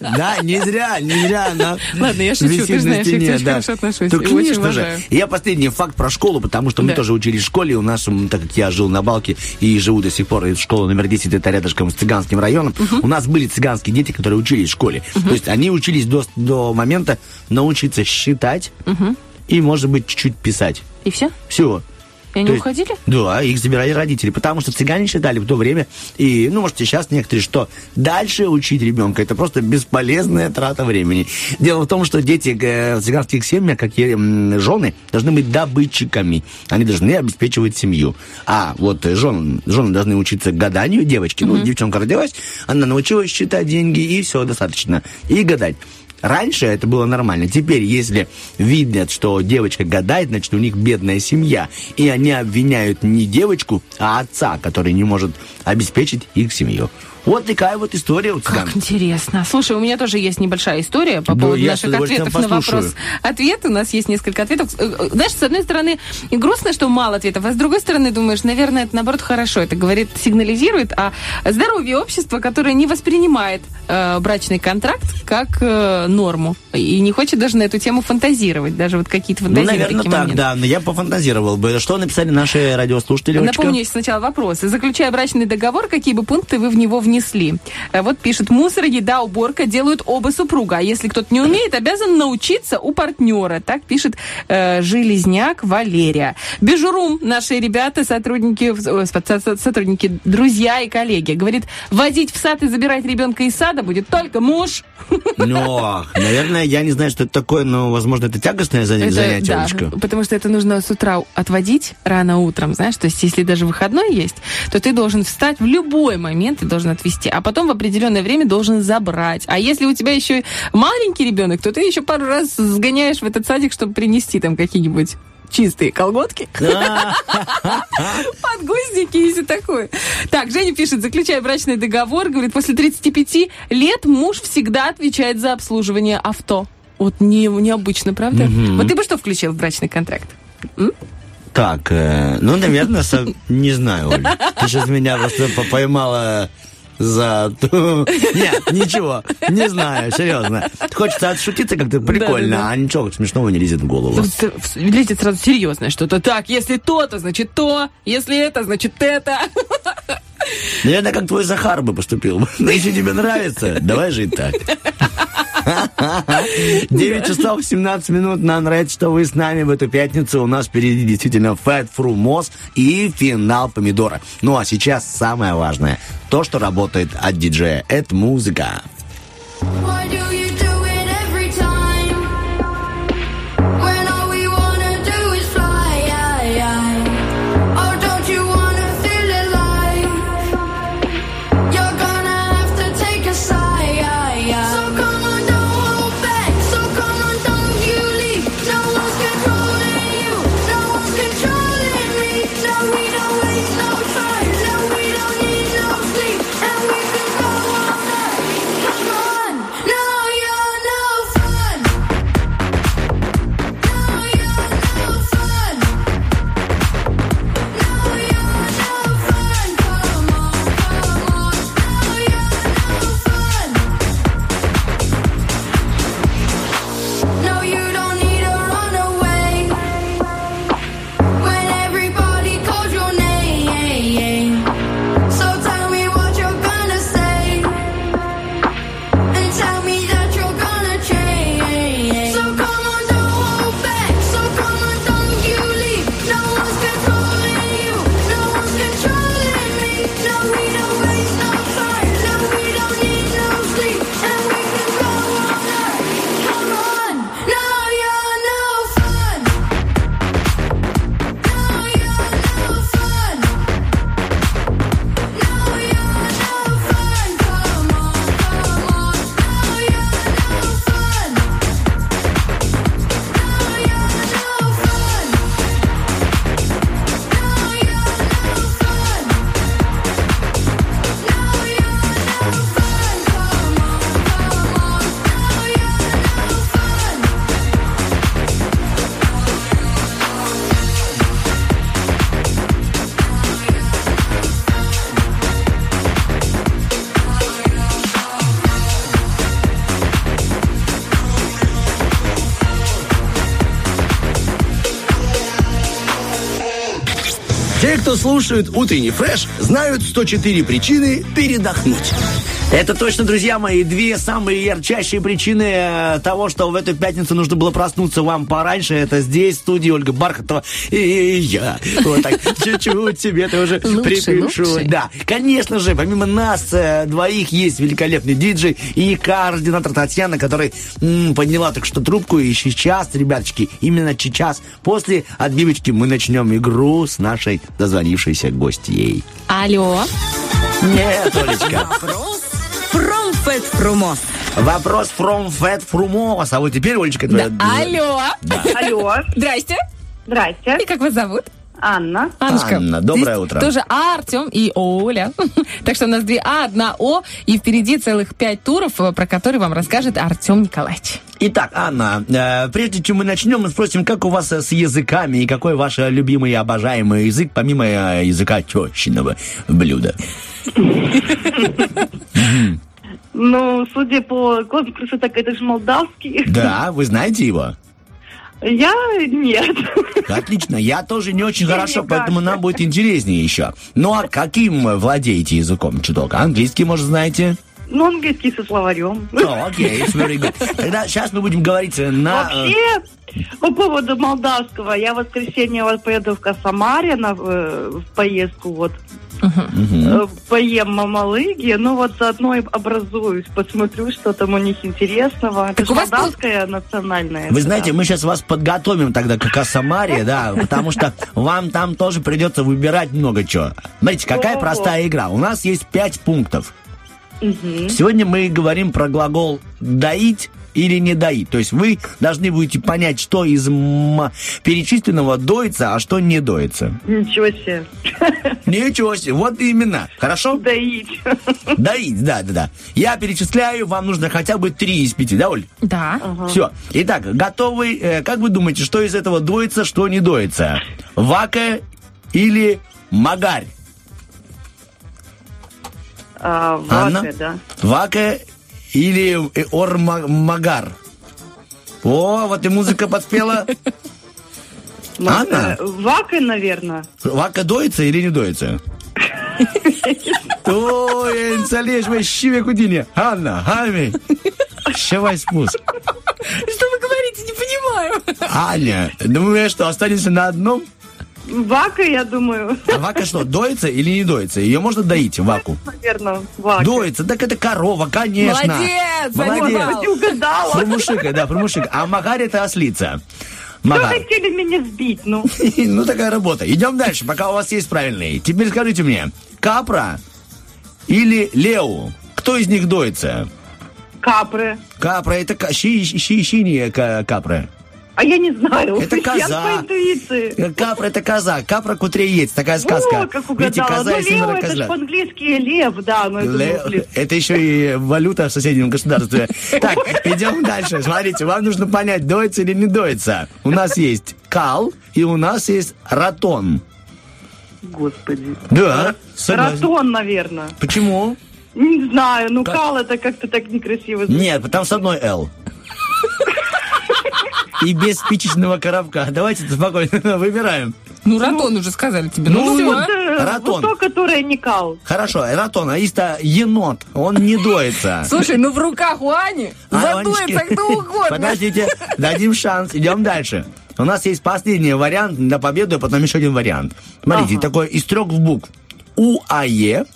Да, не зря, не зря она
Ладно, я шучу, ты
на
знаешь, я к тебе очень хорошо отношусь
Да, конечно же. Я последний факт про школу, потому что мы тоже учились в школе. У нас, так как я жил на Балке и живу до сих пор, школа номер 10, это рядышком с цыганским районом, у нас были цыганские дети, которые учились в школе. То есть они учились до, до момента научиться считать и, может быть, чуть-чуть писать.
И все?
Все.
И они
То есть-
уходили?
Да, их забирали родители, потому что цыгане считали в то время, и, ну, может, и сейчас некоторые, что дальше учить ребенка это просто бесполезная трата времени. Дело в том, что дети э, в цыганских семьях, как и жены, должны быть добытчиками. Они должны обеспечивать семью. А вот жен, жены должны учиться гаданию, девочки. Ну, девчонка родилась, она научилась считать деньги, и все, достаточно. И гадать. Раньше это было нормально. Теперь, если видят, что девочка гадает, значит, у них бедная семья. И они обвиняют не девочку, а отца, который не может обеспечить их семью. Вот такая вот история у цыган.
Как интересно. Слушай, у меня тоже есть небольшая история по
Да,
поводу наших ответов на вопрос. Ответ у нас есть несколько ответов. Э, э, Знаешь, с одной стороны, и грустно, что мало ответов, а с другой стороны, думаешь, наверное, это наоборот хорошо. Это говорит, сигнализирует о здоровье общества, которое не воспринимает э, брачный контракт как э, норму и не хочет даже на эту тему фантазировать, даже вот какие-то
Ну,
фантазии.
наверное,
такие
так,
моменты.
да. Но я пофантазировал бы. Что написали наши радиослушатели?
Напомню сначала вопросы. Заключая брачный договор, какие бы пункты вы в него внесли? Э, Вот пишет, мусор, еда, уборка делают оба супруга. А если кто-то не умеет, обязан научиться у партнера. Так пишет э, Железняк Валерия. Бежурум, наши ребята, сотрудники, со- со- сотрудники, друзья и коллеги. Говорит, водить в сад и забирать ребенка из сада будет только муж.
Ну, наверное, я не знаю, что это такое, но, возможно, это тягостное заня-
Это-
занятие,
да,
Олечка.
потому что это нужно с утра отводить рано утром, знаешь, то есть если даже выходной есть, то ты должен встать в любой момент, ты должен отвезти, а потом в определенное время должен забрать. А если у тебя еще маленький ребенок, то ты еще пару раз сгоняешь в этот садик, чтобы принести там какие-нибудь чистые колготки, подгузники и все такое. Так, Женя пишет, заключая брачный договор, говорит, после 35 лет муж всегда отвечает за обслуживание авто. Вот не, необычно, правда? Вот ты бы что включил в брачный контракт? М?
Так, э, ну, наверное, со- не знаю, Оль. Ты сейчас меня просто по- поймала за... Нет, ничего, не знаю, серьезно. Хочется отшутиться как-то прикольно, а ничего смешного не лезет в голову.
Лезет сразу серьезное что-то. Так, если то, то значит то. Если это, значит это.
Наверное, как твой Захар бы поступил. Если тебе нравится, давай жить так. 9 часов 17 минут. Нам нравится, что вы с нами в эту пятницу. У нас впереди действительно Fat Fruit Moss и финал помидора. Ну а сейчас самое важное. То, что работает от диджея. Это музыка.
Why do
слушают утренний фреш, знают 104 причины передохнуть. Это точно, друзья мои, две самые ярчайшие причины э, того, что в эту пятницу нужно было проснуться вам пораньше. Это здесь, в студии Ольга Бархатова и я. Вот так, чуть-чуть тебе тоже
Лучше,
припишу. Да, конечно же, помимо нас э, двоих есть великолепный диджей и координатор Татьяна, который подняла так что трубку. И сейчас, ребяточки, именно сейчас, после отбивочки, мы начнем игру с нашей дозвонившейся гостьей.
Алло.
Нет, Олечка.
From Fat Frumos.
Вопрос from Fat Frumos. А вот теперь, Олечка, твоя...
Алло.
Алло.
Здрасте.
Здрасте.
И как вас зовут?
Анна.
Аннушка.
Анна, доброе
Здесь
утро.
Тоже А, Артем и Оля. Так что у нас две А, одна О, и впереди целых пять туров, э, про которые вам расскажет Артем Николаевич.
Итак, Анна, э, прежде чем мы начнем, мы спросим, как у вас э, с языками и какой ваш э, любимый и обожаемый язык, помимо языка тещиного блюда?
Ну, судя по конкурсу, так это же молдавский.
Да, вы знаете его?
Я нет.
Отлично, я тоже не очень хорошо,
не
поэтому нам будет интереснее еще. Ну а каким владеете языком чуток? Английский, может, знаете?
Ну, английский со словарем.
О, окей, it's very good. Тогда сейчас мы будем говорить э, на... э,
Вообще, по поводу молдавского, я в воскресенье вот поеду в Косомаре на, э, в поездку, вот, э, поем мамалыги, ну вот заодно и образуюсь, посмотрю, что там у них интересного. Это же молдавская национальная.
Вы знаете, мы сейчас вас подготовим тогда к Касамаре, да, потому что вам там тоже придется выбирать много чего. Смотрите, какая простая игра. У нас есть пять пунктов.
Мгм.
Сегодня мы говорим про глагол «доить» или «не доить». То есть вы должны будете понять, что из м- перечисленного доится, а что не доится.
Ничего себе.
Ничего себе, вот именно. Хорошо?
Доить.
Доить, да, да, да. Я перечисляю, вам нужно хотя бы три из пяти, да, Оль?
Да.
Все. Итак, готовы? Э, Как вы думаете, что из этого доится, что не доится? Вака или магарь?
А,
Анна?
вака, да.
Вака или э, ормагар? О, вот и музыка подспела. Анна?
Вака, наверное.
Вака доится или не доится? Ой, инсалеш, вы щиве кудине. Анна, Ами. Щавай спуск.
Что вы говорите, не понимаю.
Аня, думаю, что останется на одном?
Вака, я думаю.
А вака что, доится или не доится? Ее можно доить, ваку?
Наверное, вака.
Доится, так это корова, конечно.
Молодец,
Молодец.
Угадала.
Фрумушика, да, фрумушика. А магарь это ослица.
Что
Магар.
хотели меня сбить, ну?
Ну, такая работа. Идем дальше, пока у вас есть правильные. Теперь скажите мне, капра или леу? Кто из них доится?
Капры.
Капра это щи, щи, щиния ка- капра.
А я не знаю.
Это
Я
коза.
по интуиции.
Капра это коза, капра кутреец, такая сказка.
О, как
Видите,
угадала.
коза
ну,
и
лев, это ж
козлят.
по-английски лев, да, но это
Ле-
мусли.
Это еще и валюта в соседнем государстве. Так, идем дальше. Смотрите, вам нужно понять, доится или не доится. У нас есть кал и у нас есть ратон.
Господи.
Да, согласен.
Ратон, наверное.
Почему?
Не знаю, ну
Как?
кал это как-то так некрасиво. звучит.
Нет, там с одной «Л». И без спичечного коробка. Давайте спокойно выбираем.
Ну, ратон уже сказали тебе.
Ну,
Ну,
вот,
все.
Э,
Ратон.
Вот то, которое не кал.
Хорошо, ратон, а есть-то енот, он не доится.
Слушай, ну в руках у Ани
А,
задуется
Анечки,
кто угодно.
Подождите, дадим шанс, идем дальше. У нас есть последний вариант на победу, а потом еще один вариант. Смотрите,
Ага.
такой из трех букв. УАЕ.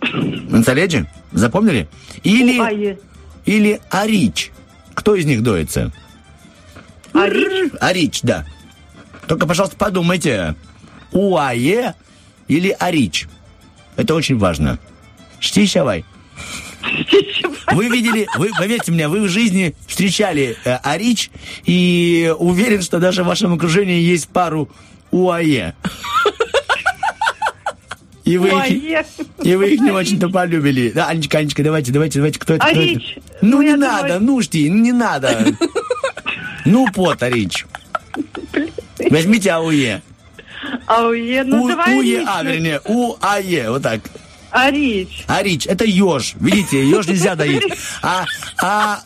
Нацаледжи? Запомнили? Или,
УАЕ.
или Арич. Кто из них доится?
Арич?
Арич, да. Только, пожалуйста, подумайте. УАЕ или Арич? Это очень важно. Штищавай. Вы видели, вы, поверьте мне, вы в жизни встречали э, Арич, и уверен, что даже в вашем окружении есть пару УАЕ. И вы, их, и вы их не очень-то полюбили. Да, Анечка, Анечка, давайте, давайте, давайте, кто это? кто
Арич.
это? Ну,
Ну,
не
я
надо,
думаю-
ну, шти, не надо. Ну, пот, Арич. Возьмите АУЕ.
Ну
У-
давай
УЕ, а, вернее, УАЕ, вот так.
Арич.
Арич, это еж. Видите, еж нельзя доить. А, а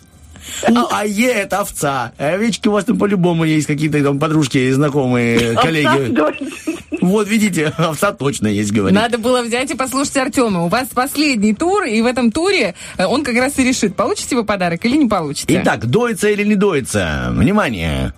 УАЕ это овца. А овечки у вас там по-любому есть какие-то там подружки, знакомые, коллеги. Вот видите, овца точно есть, говорит.
Надо было взять и послушать Артема. У вас последний тур, и в этом туре э, он как раз и решит, получите вы подарок или не получите.
Итак, доится или не доится? Внимание.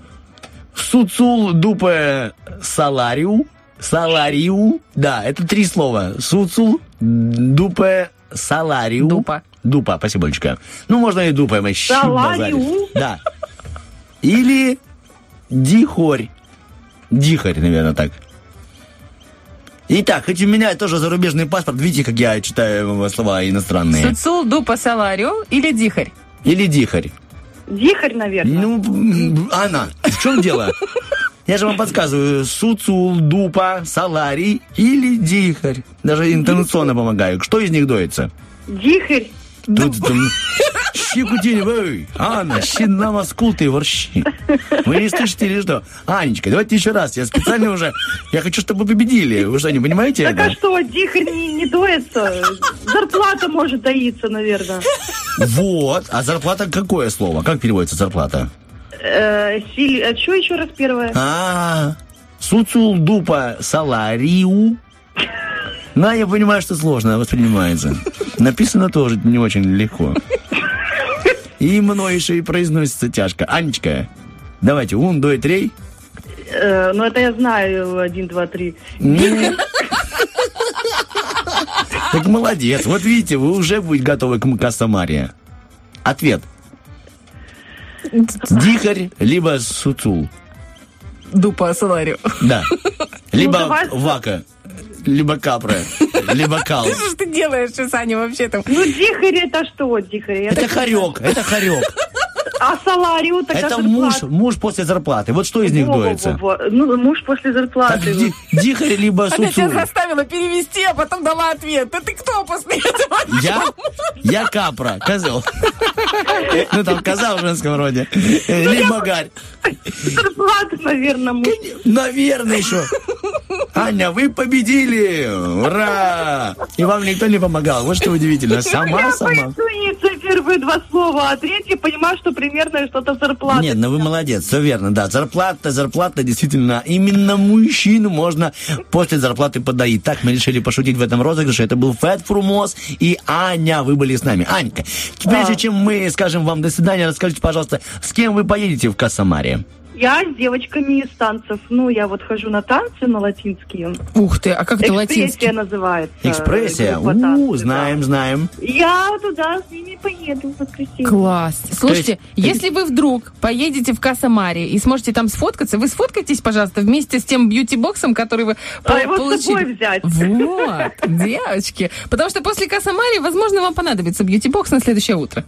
Суцул дупе салариу. Салариу. Да, это три слова. Суцул дупе салариу.
Дупа.
Дупа, спасибо, Олечка. Ну, можно и дупа. вообще
Салариу?
Да. Или дихорь. Дихарь, наверное, так. Итак, хоть у меня тоже зарубежный паспорт, видите, как я читаю слова иностранные.
Суцул, дупа, саларио или дихарь?
Или дихарь.
Дихарь, наверное.
Ну, Анна, в чем дело? Я же вам подсказываю. Суцул, дупа, саларий или дихарь. Даже интонационно помогаю. Что из них доится?
Дихарь.
Тут эй, Анна, щи на маскул ты ворщи. Вы не слышите или что? Анечка, давайте еще раз. Я специально уже, я хочу, чтобы вы победили. Вы что, не понимаете
Так а что, дихарь не, не доится? Зарплата может доиться, наверное.
Вот. А зарплата какое слово? Как переводится зарплата?
Э, сили- А что еще раз первое?
А, суцул дупа салариу. На, я понимаю, что сложно воспринимается. Написано тоже не очень легко. И мной еще и произносится тяжко. Анечка, давайте, ун, дой, трей.
Э, ну, это я знаю. Один, два, три.
Так молодец. Вот видите, вы уже будете готовы к МК Самария. Ответ. Дихарь, либо суцул.
Дупа, саларио.
Да. Либо
давай.
вака, либо капра, либо кал.
Что ж ты делаешь, Саня, вообще там?
Ну, дихарь это что, дихарь?
Это хорек, это хорек.
А саларию так
Это муж, муж после зарплаты. Вот что из них доится?
Ну, муж после
Так,
зарплаты.
ди- дихарь либо
Она тебя заставила перевести, а потом дала ответ. Да ты кто после этого?
Я? Я капра, козел. Ну, там коза в женском роде. Э, Либо гарь.
Зарплата, наверное, муж.
Наверное, еще. Аня, вы победили! Ура! И вам никто не помогал. Вот что удивительно. Сама,
Я
сама.
интуиция первые два слова, а третье понимаю, что примерно что-то зарплата.
Нет, ну вы молодец, все верно, да. Зарплата, зарплата, действительно, именно мужчину можно после зарплаты подоить. Так мы решили пошутить в этом розыгрыше. Это был Фэт Фрумос и Аня, вы были с нами. Анька, прежде чем мы скажем вам до свидания, расскажите, пожалуйста, с кем вы поедете в Касамаре?
Я с девочками из танцев. Ну, я вот хожу на танцы, на латинские.
Ух ты, а как это
Экспрессия
латинский?
называется.
Экспрессия? У, знаем, знаем.
да. Я туда с ними поеду в воскресенье.
Класс. Слушайте,
есть-
если вы вдруг поедете в Касамари и сможете там сфоткаться, вы сфоткайтесь, пожалуйста, вместе с тем бьюти-боксом, который вы по-
А его с
получили.
собой взять.
Вот, девочки. Потому что после Касамари, возможно, вам понадобится бьюти-бокс на следующее утро.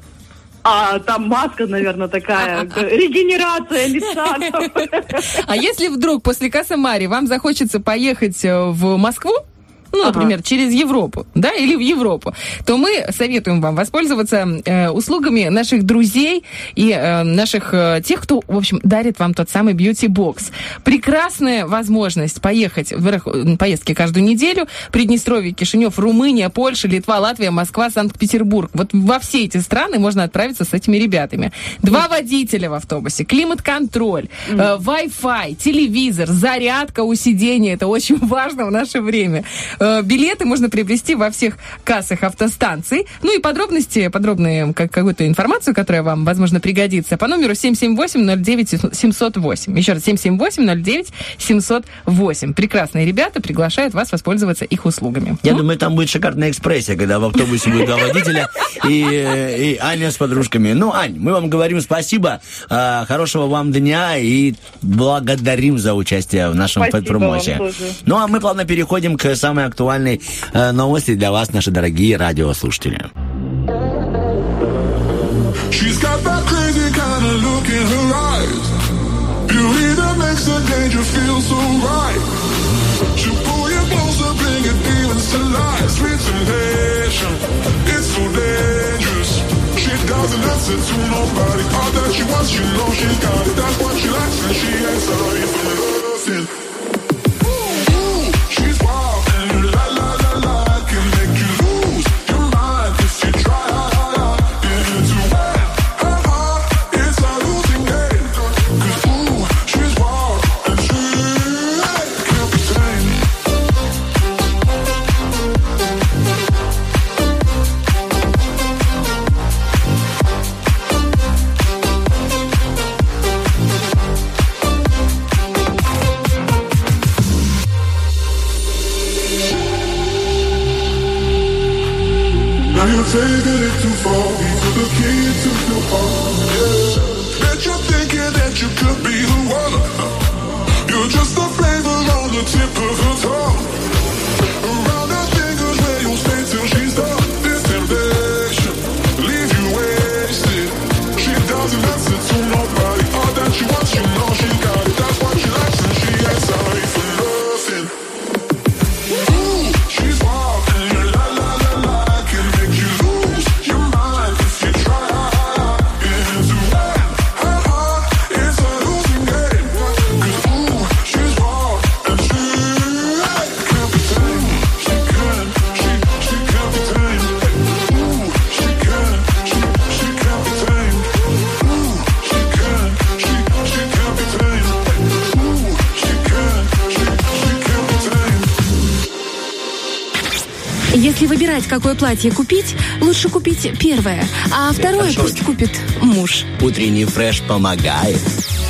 А там маска, наверное, такая. Регенерация лица.
А если вдруг после Касамари вам захочется поехать э, в Москву, ну, например, через Европу, да, или в Европу, то мы советуем вам воспользоваться э, услугами наших друзей и э, наших э, тех, кто, в общем, дарит вам тот самый бьюти-бокс. Прекрасная возможность поехать в рах- поездки каждую неделю. Приднестровье, Кишинев, Румыния, Польша, Литва, Латвия, Москва, Санкт-Петербург. Вот во все эти страны можно отправиться с этими ребятами. Два водителя в автобусе, климат-контроль, э, Wi-Fi, телевизор, зарядка у сидения. Это очень важно в наше время. Э, билеты можно приобрести во всех кассах автостанций. Ну и подробности, подробные как, какую-то информацию, которая вам, возможно, пригодится, по номеру 778-09-708. Еще раз, 778-09-708. Прекрасные ребята приглашают вас воспользоваться их услугами.
Я думаю, там будет шикарная экспрессия, когда в автобусе будет два водителя и, э, и Аня с подружками. Ну, Ань, мы вам говорим спасибо, а, хорошего вам дня и благодарим за участие в нашем
тоже.
Ну, а мы плавно переходим к самой актуальной э, новости для вас, наши дорогие радиослушатели.
She's got that crazy kind of look in her eyes. Beauty that makes the danger feel so right. She'll pull you closer, bring your demons to life. Sweet temptation, it's so dangerous. She doesn't listen to nobody. All that she wants, she knows she got it. That's what she likes, and she ain't sorry for nothing.
Если выбирать, какое платье купить, лучше купить первое, а второе пусть купит муж.
Утренний фреш помогает.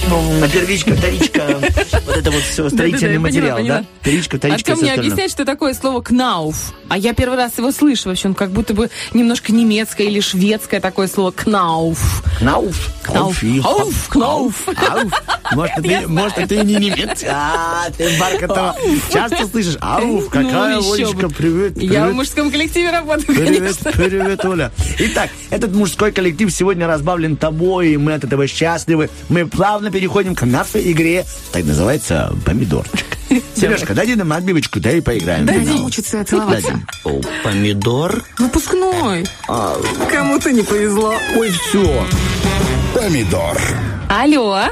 Ну, первичка, вторичка, вот это вот все, строительный материал, да? Первичка, вторичка,
Артем мне объясняет, что такое слово «кнауф». А я первый раз его слышу вообще. Он как будто бы немножко немецкое или шведское такое слово «кнауф».
Кнауф.
Кнауф. Ауф, кнауф.
Ауф. Может, это и не немец. А, ты, Баркатова, часто слышишь? Ауф, какая
Ну, еще
Олечка, привет, привет.
Я в мужском коллективе работаю,
Привет, привет, Оля. Итак, этот мужской коллектив сегодня разбавлен тобой, и мы от этого счастливы. Мы плавно переходим к нашей игре, так называется «Помидорчик». Сережка, дай нам отбивочку, да и поиграем.
Дайте
Финал.
мучиться, целоваться.
О, помидор.
Выпускной.
А,
Кому-то не повезло.
ой, все.
Помидор.
Алло.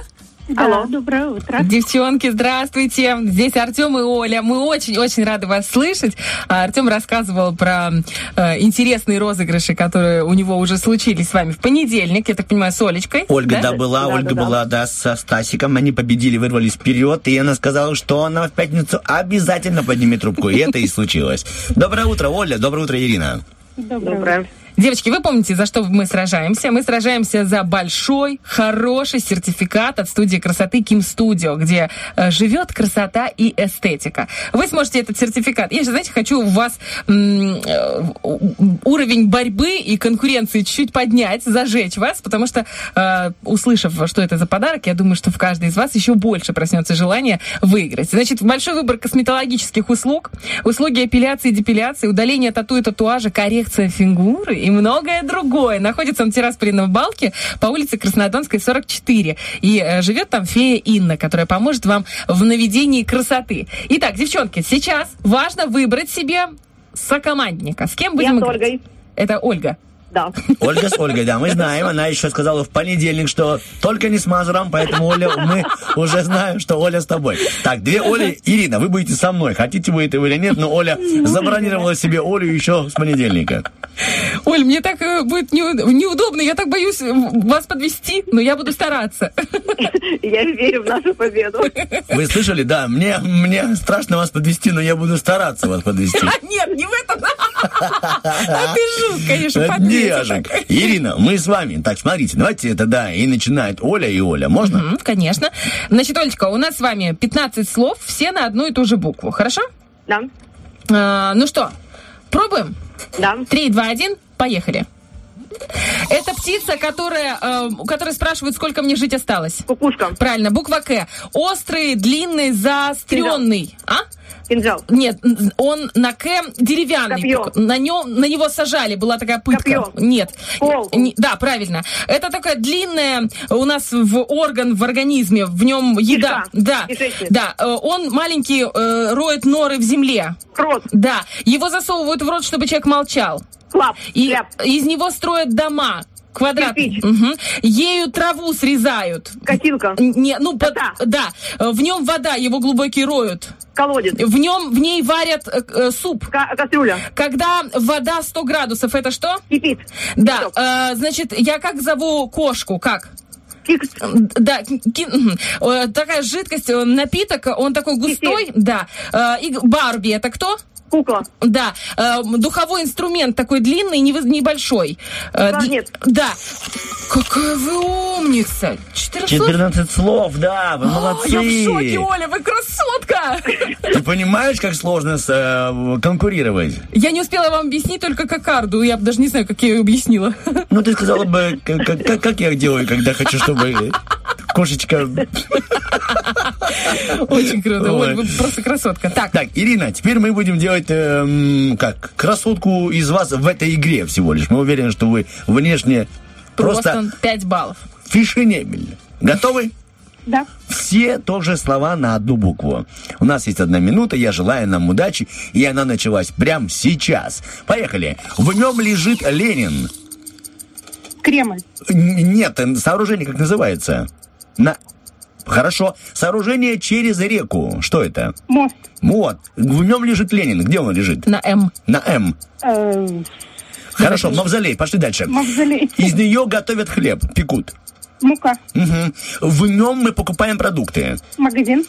Алло, доброе утро.
Девчонки, здравствуйте. Здесь Артем и Оля. Мы очень-очень рады вас слышать. А, Артем рассказывал про э, интересные розыгрыши, которые у него уже случились с вами в понедельник, я так понимаю, с Олечкой.
Ольга, да, была, Ольга была, да, со Стасиком. Они победили, вырвались вперед, и она сказала, что она в пятницу обязательно поднимет трубку. И это и случилось. Доброе утро, Оля. Доброе утро, Ирина.
Доброе.
Девочки, вы помните, за что мы сражаемся? Мы сражаемся за большой, хороший сертификат от студии красоты Ким Студио, где э, живет красота и эстетика. Вы сможете этот сертификат. Я же, знаете, хочу у вас м, э, уровень борьбы и конкуренции чуть-чуть поднять, зажечь вас, потому что, э, услышав, что это за подарок, я думаю, что в каждой из вас еще больше проснется желание выиграть. Значит, большой выбор косметологических услуг, услуги эпиляции и депиляции, удаление тату и татуажа, коррекция фигуры и многое другое. Находится он в Тирасполе Балке по улице Краснодонской, 44. И э, живет там фея Инна, которая поможет вам в наведении красоты. Итак, девчонки, сейчас важно выбрать себе сокомандника. С кем будем
Я с
играть?
Ольгой.
Это Ольга.
Да.
Ольга с Ольгой, да, мы знаем. Она еще сказала в понедельник, что только не с Мазуром, поэтому, Оля, мы уже знаем, что Оля с тобой. Так, две Оли. Ирина, вы будете со мной. Хотите вы этого или нет, но Оля забронировала себе Олю еще с понедельника.
Оль, мне так э, будет неу- неудобно, я так боюсь э, вас подвести, но я буду стараться.
Я верю в нашу победу.
Вы слышали? Да, мне, мне страшно вас подвести, но я буду стараться вас подвести.
Нет, не в этом. А ты жук, конечно,
Это
так.
Ирина, мы с вами. Так, смотрите, давайте тогда и начинает Оля и Оля. Можно?
Мгм, Конечно. Значит, Олечка, у нас с вами 15 слов, все на одну и ту же букву. Хорошо?
Да.
А, ну что, пробуем?
Да.
Три, два, один, поехали. Это птица, которая, э, у которой спрашивают, сколько мне жить осталось.
Кукушка.
Правильно, буква К. Острый, длинный, заостренный. А?
Кинжал.
Нет, он на К деревянный.
Копье.
На нем, на него сажали, была такая пытка.
Копье.
Нет.
Пол.
Не- да, правильно. Это такая длинная у нас в орган в организме, в нем еда.
Кишка.
Да.
Кишечник.
Да. Э, Он маленький, э, роет норы в земле.
Крот.
Да. Его засовывают в рот, чтобы человек молчал.
Клап.
И
Кляп.
из него строят дома. Квадрат.
Кирпич.
Мгм. Ею траву срезают.
Косилка.
Не, ну, под- да. В нем вода, его глубокий роют.
Колодец.
В нем, в ней варят э, э, суп.
Ка- кастрюля.
Когда вода 100 градусов, это что?
Кипит.
Да, э, значит, я как зову кошку? Как?
Кикс.
Да, ки-. Э, такая жидкость, э, напиток, он такой густой, да. Э, И Барби, это кто?
Кукла.
Да. Э, духовой инструмент такой длинный, невы- небольшой. Э,
Кларнет.
д- Да. Какая вы умница. 14 слов?
14 слов, да, вы молодцы.
Я в шоке, Оля, вы красотка!
Ты понимаешь, как сложно с, э, конкурировать?
Я не успела вам объяснить только кокарду. Я даже не знаю, как я ее объяснила.
Ну, ты сказала бы, как, как- как- как я делаю, когда хочу, чтобы кошечка...
Очень круто.
Ой.
Вы просто красотка. Так,
Так, Ирина, теперь мы будем делать, эм, как, красотку из вас в этой игре всего лишь. Мы уверены, что вы внешне просто,
просто 5 баллов.
фешенебельны. Готовы?
Да.
Все тоже слова на одну букву. У нас есть одна минута, я желаю нам удачи, и она началась прямо сейчас. Поехали. В нем лежит Ленин.
Кремль.
Н- Нет, э, сооружение как называется? На... Хорошо. Сооружение через реку. Что это?
Мост.
Вот. В нем лежит Ленин. Где он лежит?
На М.
На М.
Э,
Хорошо, мавзолей. Пошли дальше.
Мавзолей.
Из нее готовят хлеб, пекут.
Мука.
Мгм. В нем мы покупаем продукты.
Магазин.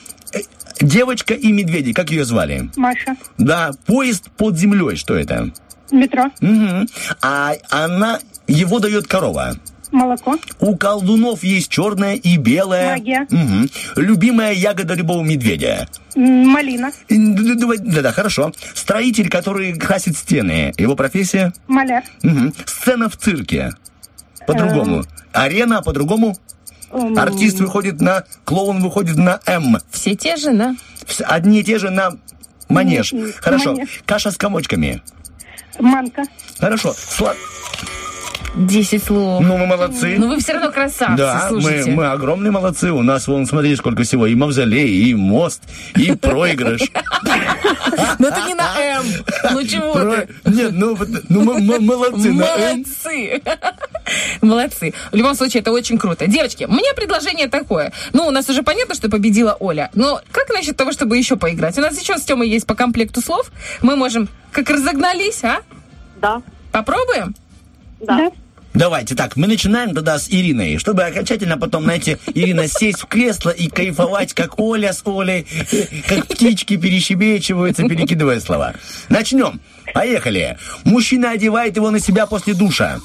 Девочка и медведи, как ее звали?
Маша.
Да, поезд под землей, что это?
Метро.
Мгм. А она, его дает корова.
Молоко.
У колдунов есть черная и белая.
Магия.
Мгм. Любимая ягода любого медведя.
Малина.
Да-да, хорошо. Строитель, который красит стены. Его профессия?
Маляр.
Мгм. Сцена в цирке. По-другому. Арена, а по-другому?
Эм,
Артист выходит на... Клоун выходит на М.
Все те же, да?
Вс- Одни и те же на манеж. Хорошо.
манеж.
Каша с комочками.
Манка.
Хорошо. Сла-
10 слов.
Ну, мы молодцы.
Ну, вы все равно красавцы,
Да, мы,
слушайте.
мы огромные молодцы. У нас, вон, смотри, сколько всего. И мавзолей, и мост, и проигрыш.
Но это не на М. Ну чего ты?
Нет, ну, ну мы, мы молодцы.
Молодцы. Молодцы. В любом случае, это очень круто. Девочки, мне предложение такое. Ну, у нас уже понятно, что победила Оля. Но как насчет того, чтобы еще поиграть? У нас еще с Тёмой есть по комплекту слов. Мы можем... Как разогнались, а?
Да.
Попробуем?
Да.
Давайте так, мы начинаем тогда с Ириной, чтобы окончательно потом, знаете, Ирина сесть в кресло и кайфовать, как Оля с Олей, как птички перещебечиваются, перекидывая слова. Начнем. Поехали. Мужчина одевает его на себя после душа.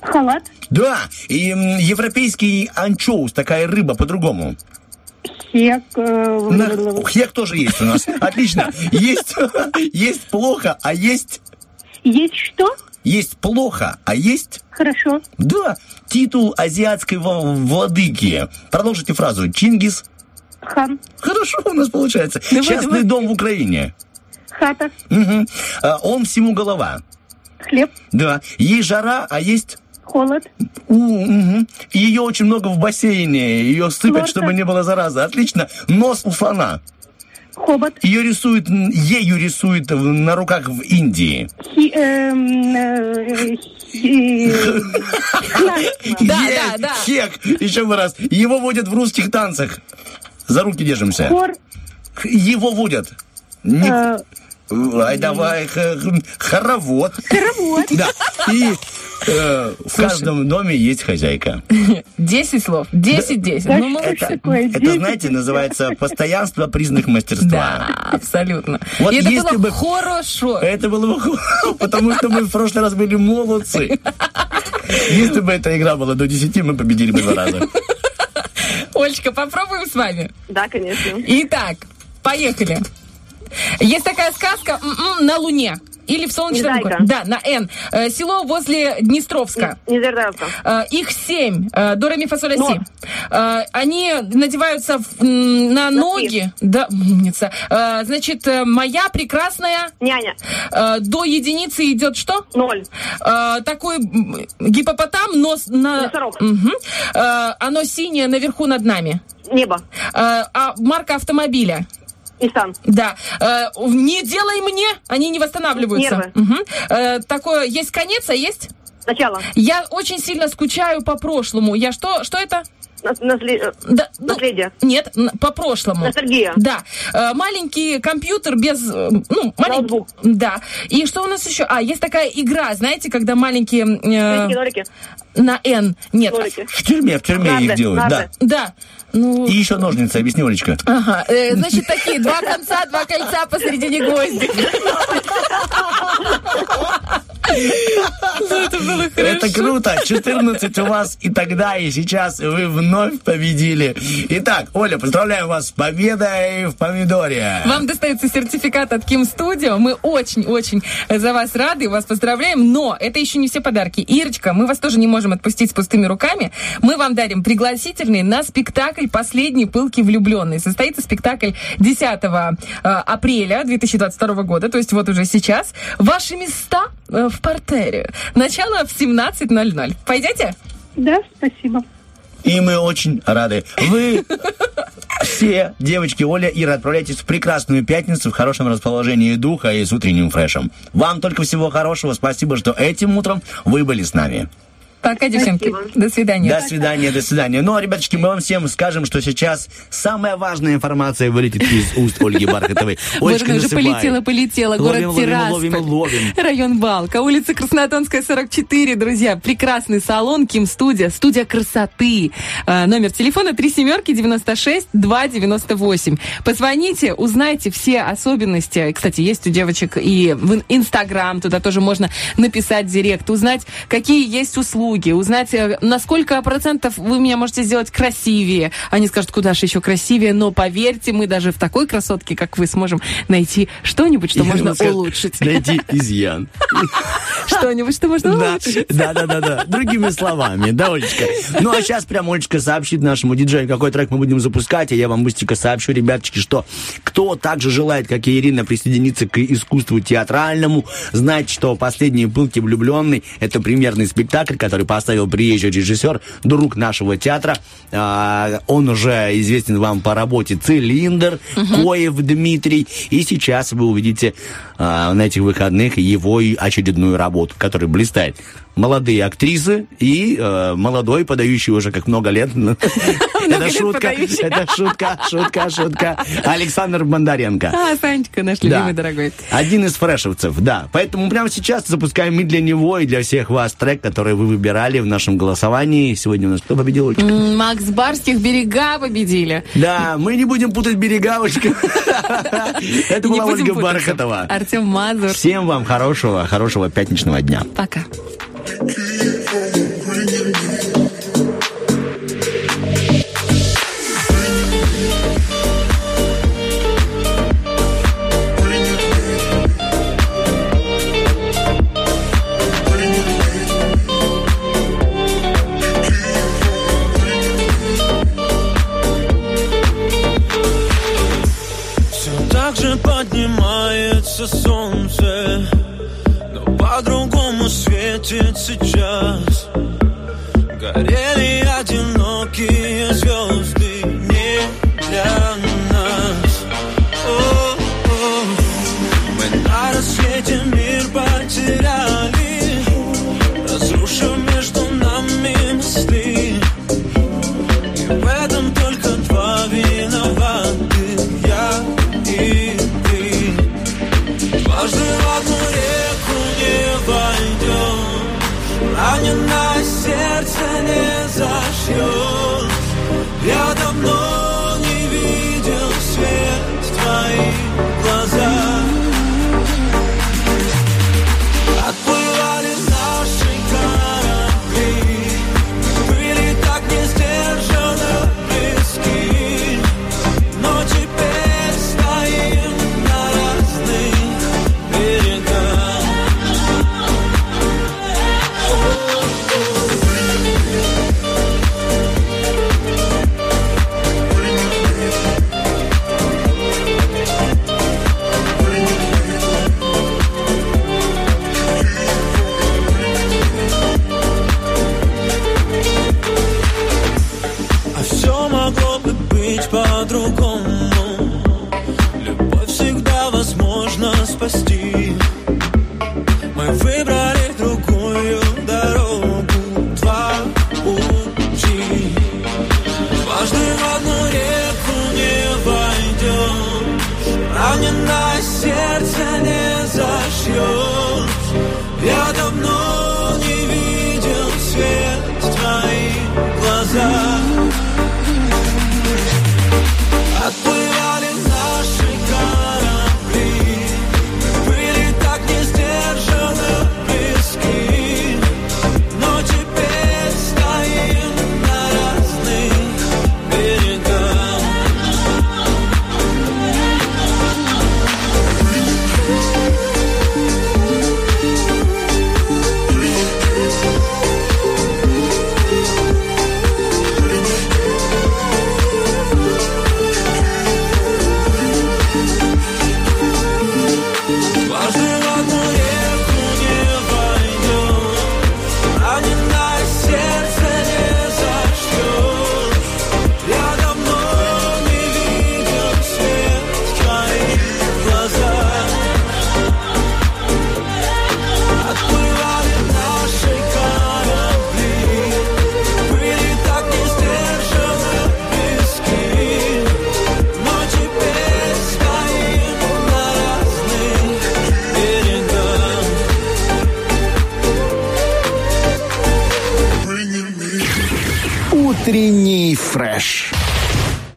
Халат.
Да, и м, европейский анчоус, такая рыба по-другому.
Хек. э,
На- Хек тоже есть у нас. Отлично. Есть, есть плохо, а есть...
Есть что?
Есть плохо, а есть...
Хорошо.
Да, титул азиатской владыки. Продолжите фразу. Чингис.
Хан.
Хорошо у нас получается.
Давай,
Частный
давай.
дом в Украине.
Хата.
Мгм. А, Он всему голова.
Хлеб.
Да. Есть жара, а есть...
Холод.
У. И Ее очень много в бассейне. Ее сыпят,
Плохо.
чтобы не было заразы. Отлично. Нос у слона.
Хобот.
Ее рисуют, ею рисуют на руках в Индии.
Хи, эм, э, хи-
Да, да, да.
Хек. Еще раз. Его водят в русских танцах. За руки держимся.
Хор.
Его водят. Не-
э,
Ай, давай, хоровод.
Хоровод.
Да. И э, в каждом доме есть хозяйка.
10 слов. 10-10.
Да
Ну,
такое?
Это,
Десять.
знаете, называется постоянство признак мастерства.
Да, абсолютно.
Вот
И это
если
было
бы-
хорошо.
Это было бы ху- потому что мы в прошлый раз были молодцы. Если бы эта игра была до 10, мы победили бы два раза.
Олечка, попробуем с вами.
Да, конечно.
Итак, поехали. Есть такая сказка «М-м, на Луне. Или в солнечном городе. Да, на Н. Э, Село возле Днестровска.
Нидерландка.
Э, Их семь. Э, До, ре, ми, фа, соль, ля, си. Они надеваются в- на ноги. Да, умница. Значит, моя прекрасная...
Няня.
До единицы идет что?
Ноль.
Такой гипопотам, нос на...
Носорог.
Э, Оно синее наверху над нами.
Небо.
А марка автомобиля?
Исан.
Да. Э, Не делай мне, они не восстанавливаются.
Нервы.
Э, Такое, есть конец, а есть?
Начало.
Я очень сильно скучаю по прошлому. Я что? Что это?
Нас- насле-
Да, ну,
Наследие.
Нет, по прошлому.
Ностальгия.
Да. Э, маленький компьютер без... э, Ну, маленький... Да. И что у нас еще? А, есть такая игра, знаете, когда маленькие... э, на N. Нет.
В тюрьме, в тюрьме их делают, да.
Да. Ну,
И еще ножницы, объясни, Олечка.
Ага, э, значит, такие два конца, два кольца посередине гвоздик. Это было
Это круто. 14 у вас и тогда, и сейчас, и вы вновь победили. Итак, Оля, поздравляю вас с победой в помидоре.
Вам достается сертификат от Ким Студио. Мы очень-очень за вас рады, вас поздравляем. Но это еще не все подарки. Ирочка, мы вас тоже не можем отпустить с пустыми руками. Мы вам дарим пригласительный на спектакль «Последний пылкий влюбленный». Состоится спектакль 10 э, апреля 2022 года, то есть вот уже сейчас. Ваши места э, в портере. Начало в 17.00. Пойдете?
Да, спасибо.
И мы очень рады. Вы все, девочки, Оля, Ира, отправляйтесь в прекрасную пятницу в хорошем расположении духа и с утренним фрешем. Вам только всего хорошего. Спасибо, что этим утром вы были с нами.
Пока, девчонки. До свидания.
До свидания, до свидания. Ну, а, ребяточки, мы вам всем скажем, что сейчас самая важная информация вылетит из уст Ольги Бархатовой.
Она уже полетела, полетела. Город Тирасполь. Район Балка, улица Краснотонская, 44, друзья. Прекрасный салон, Ким Студия, студия красоты. А, номер телефона 3 семерки 96 298. Позвоните, узнайте все особенности. Кстати, есть у девочек и в Инстаграм, туда тоже можно написать директ, узнать, какие есть услуги, узнать, э, на сколько процентов вы меня можете сделать красивее. Они скажут, куда же еще красивее, но поверьте, мы даже в такой красотке, как вы, сможем найти что-нибудь, что
Я
можно
сказать,
улучшить.
Найти изъян.
Что-нибудь, что можно улучшить.
да, да, да, да. Другими словами, да, Олечка? Ну, а сейчас прям Олечка сообщит нашему диджею, какой трек мы будем запускать, а я вам быстренько сообщу, ребяточки, что кто также желает, как и Ирина, присоединиться к искусству театральному, знать, что «Последние пылки влюбленный» — это премьерный спектакль, который поставил приезжий режиссер, друг нашего театра. А, он уже известен вам по работе «Цилиндр», Коев Дмитрий, и сейчас вы увидите а, на этих выходных его очередную работу, которая блистает. Молодые актрисы и э, молодой, подающий уже как много лет. Это шутка, это шутка, шутка, шутка. Александр Бондаренко.
А, Санечка, наш любимый дорогой.
Один из фрешевцев, да. Поэтому прямо сейчас запускаем и для него, и для всех вас трек, который вы выбирали в нашем голосовании. Сегодня у нас кто победил?
Макс Барских берега победили.
Да, мы не будем путать берега, Олечка. Это была Ольга. Бархатова.
Артем Мазур.
Всем вам хорошего, хорошего пятничного дня.
Пока.
Keep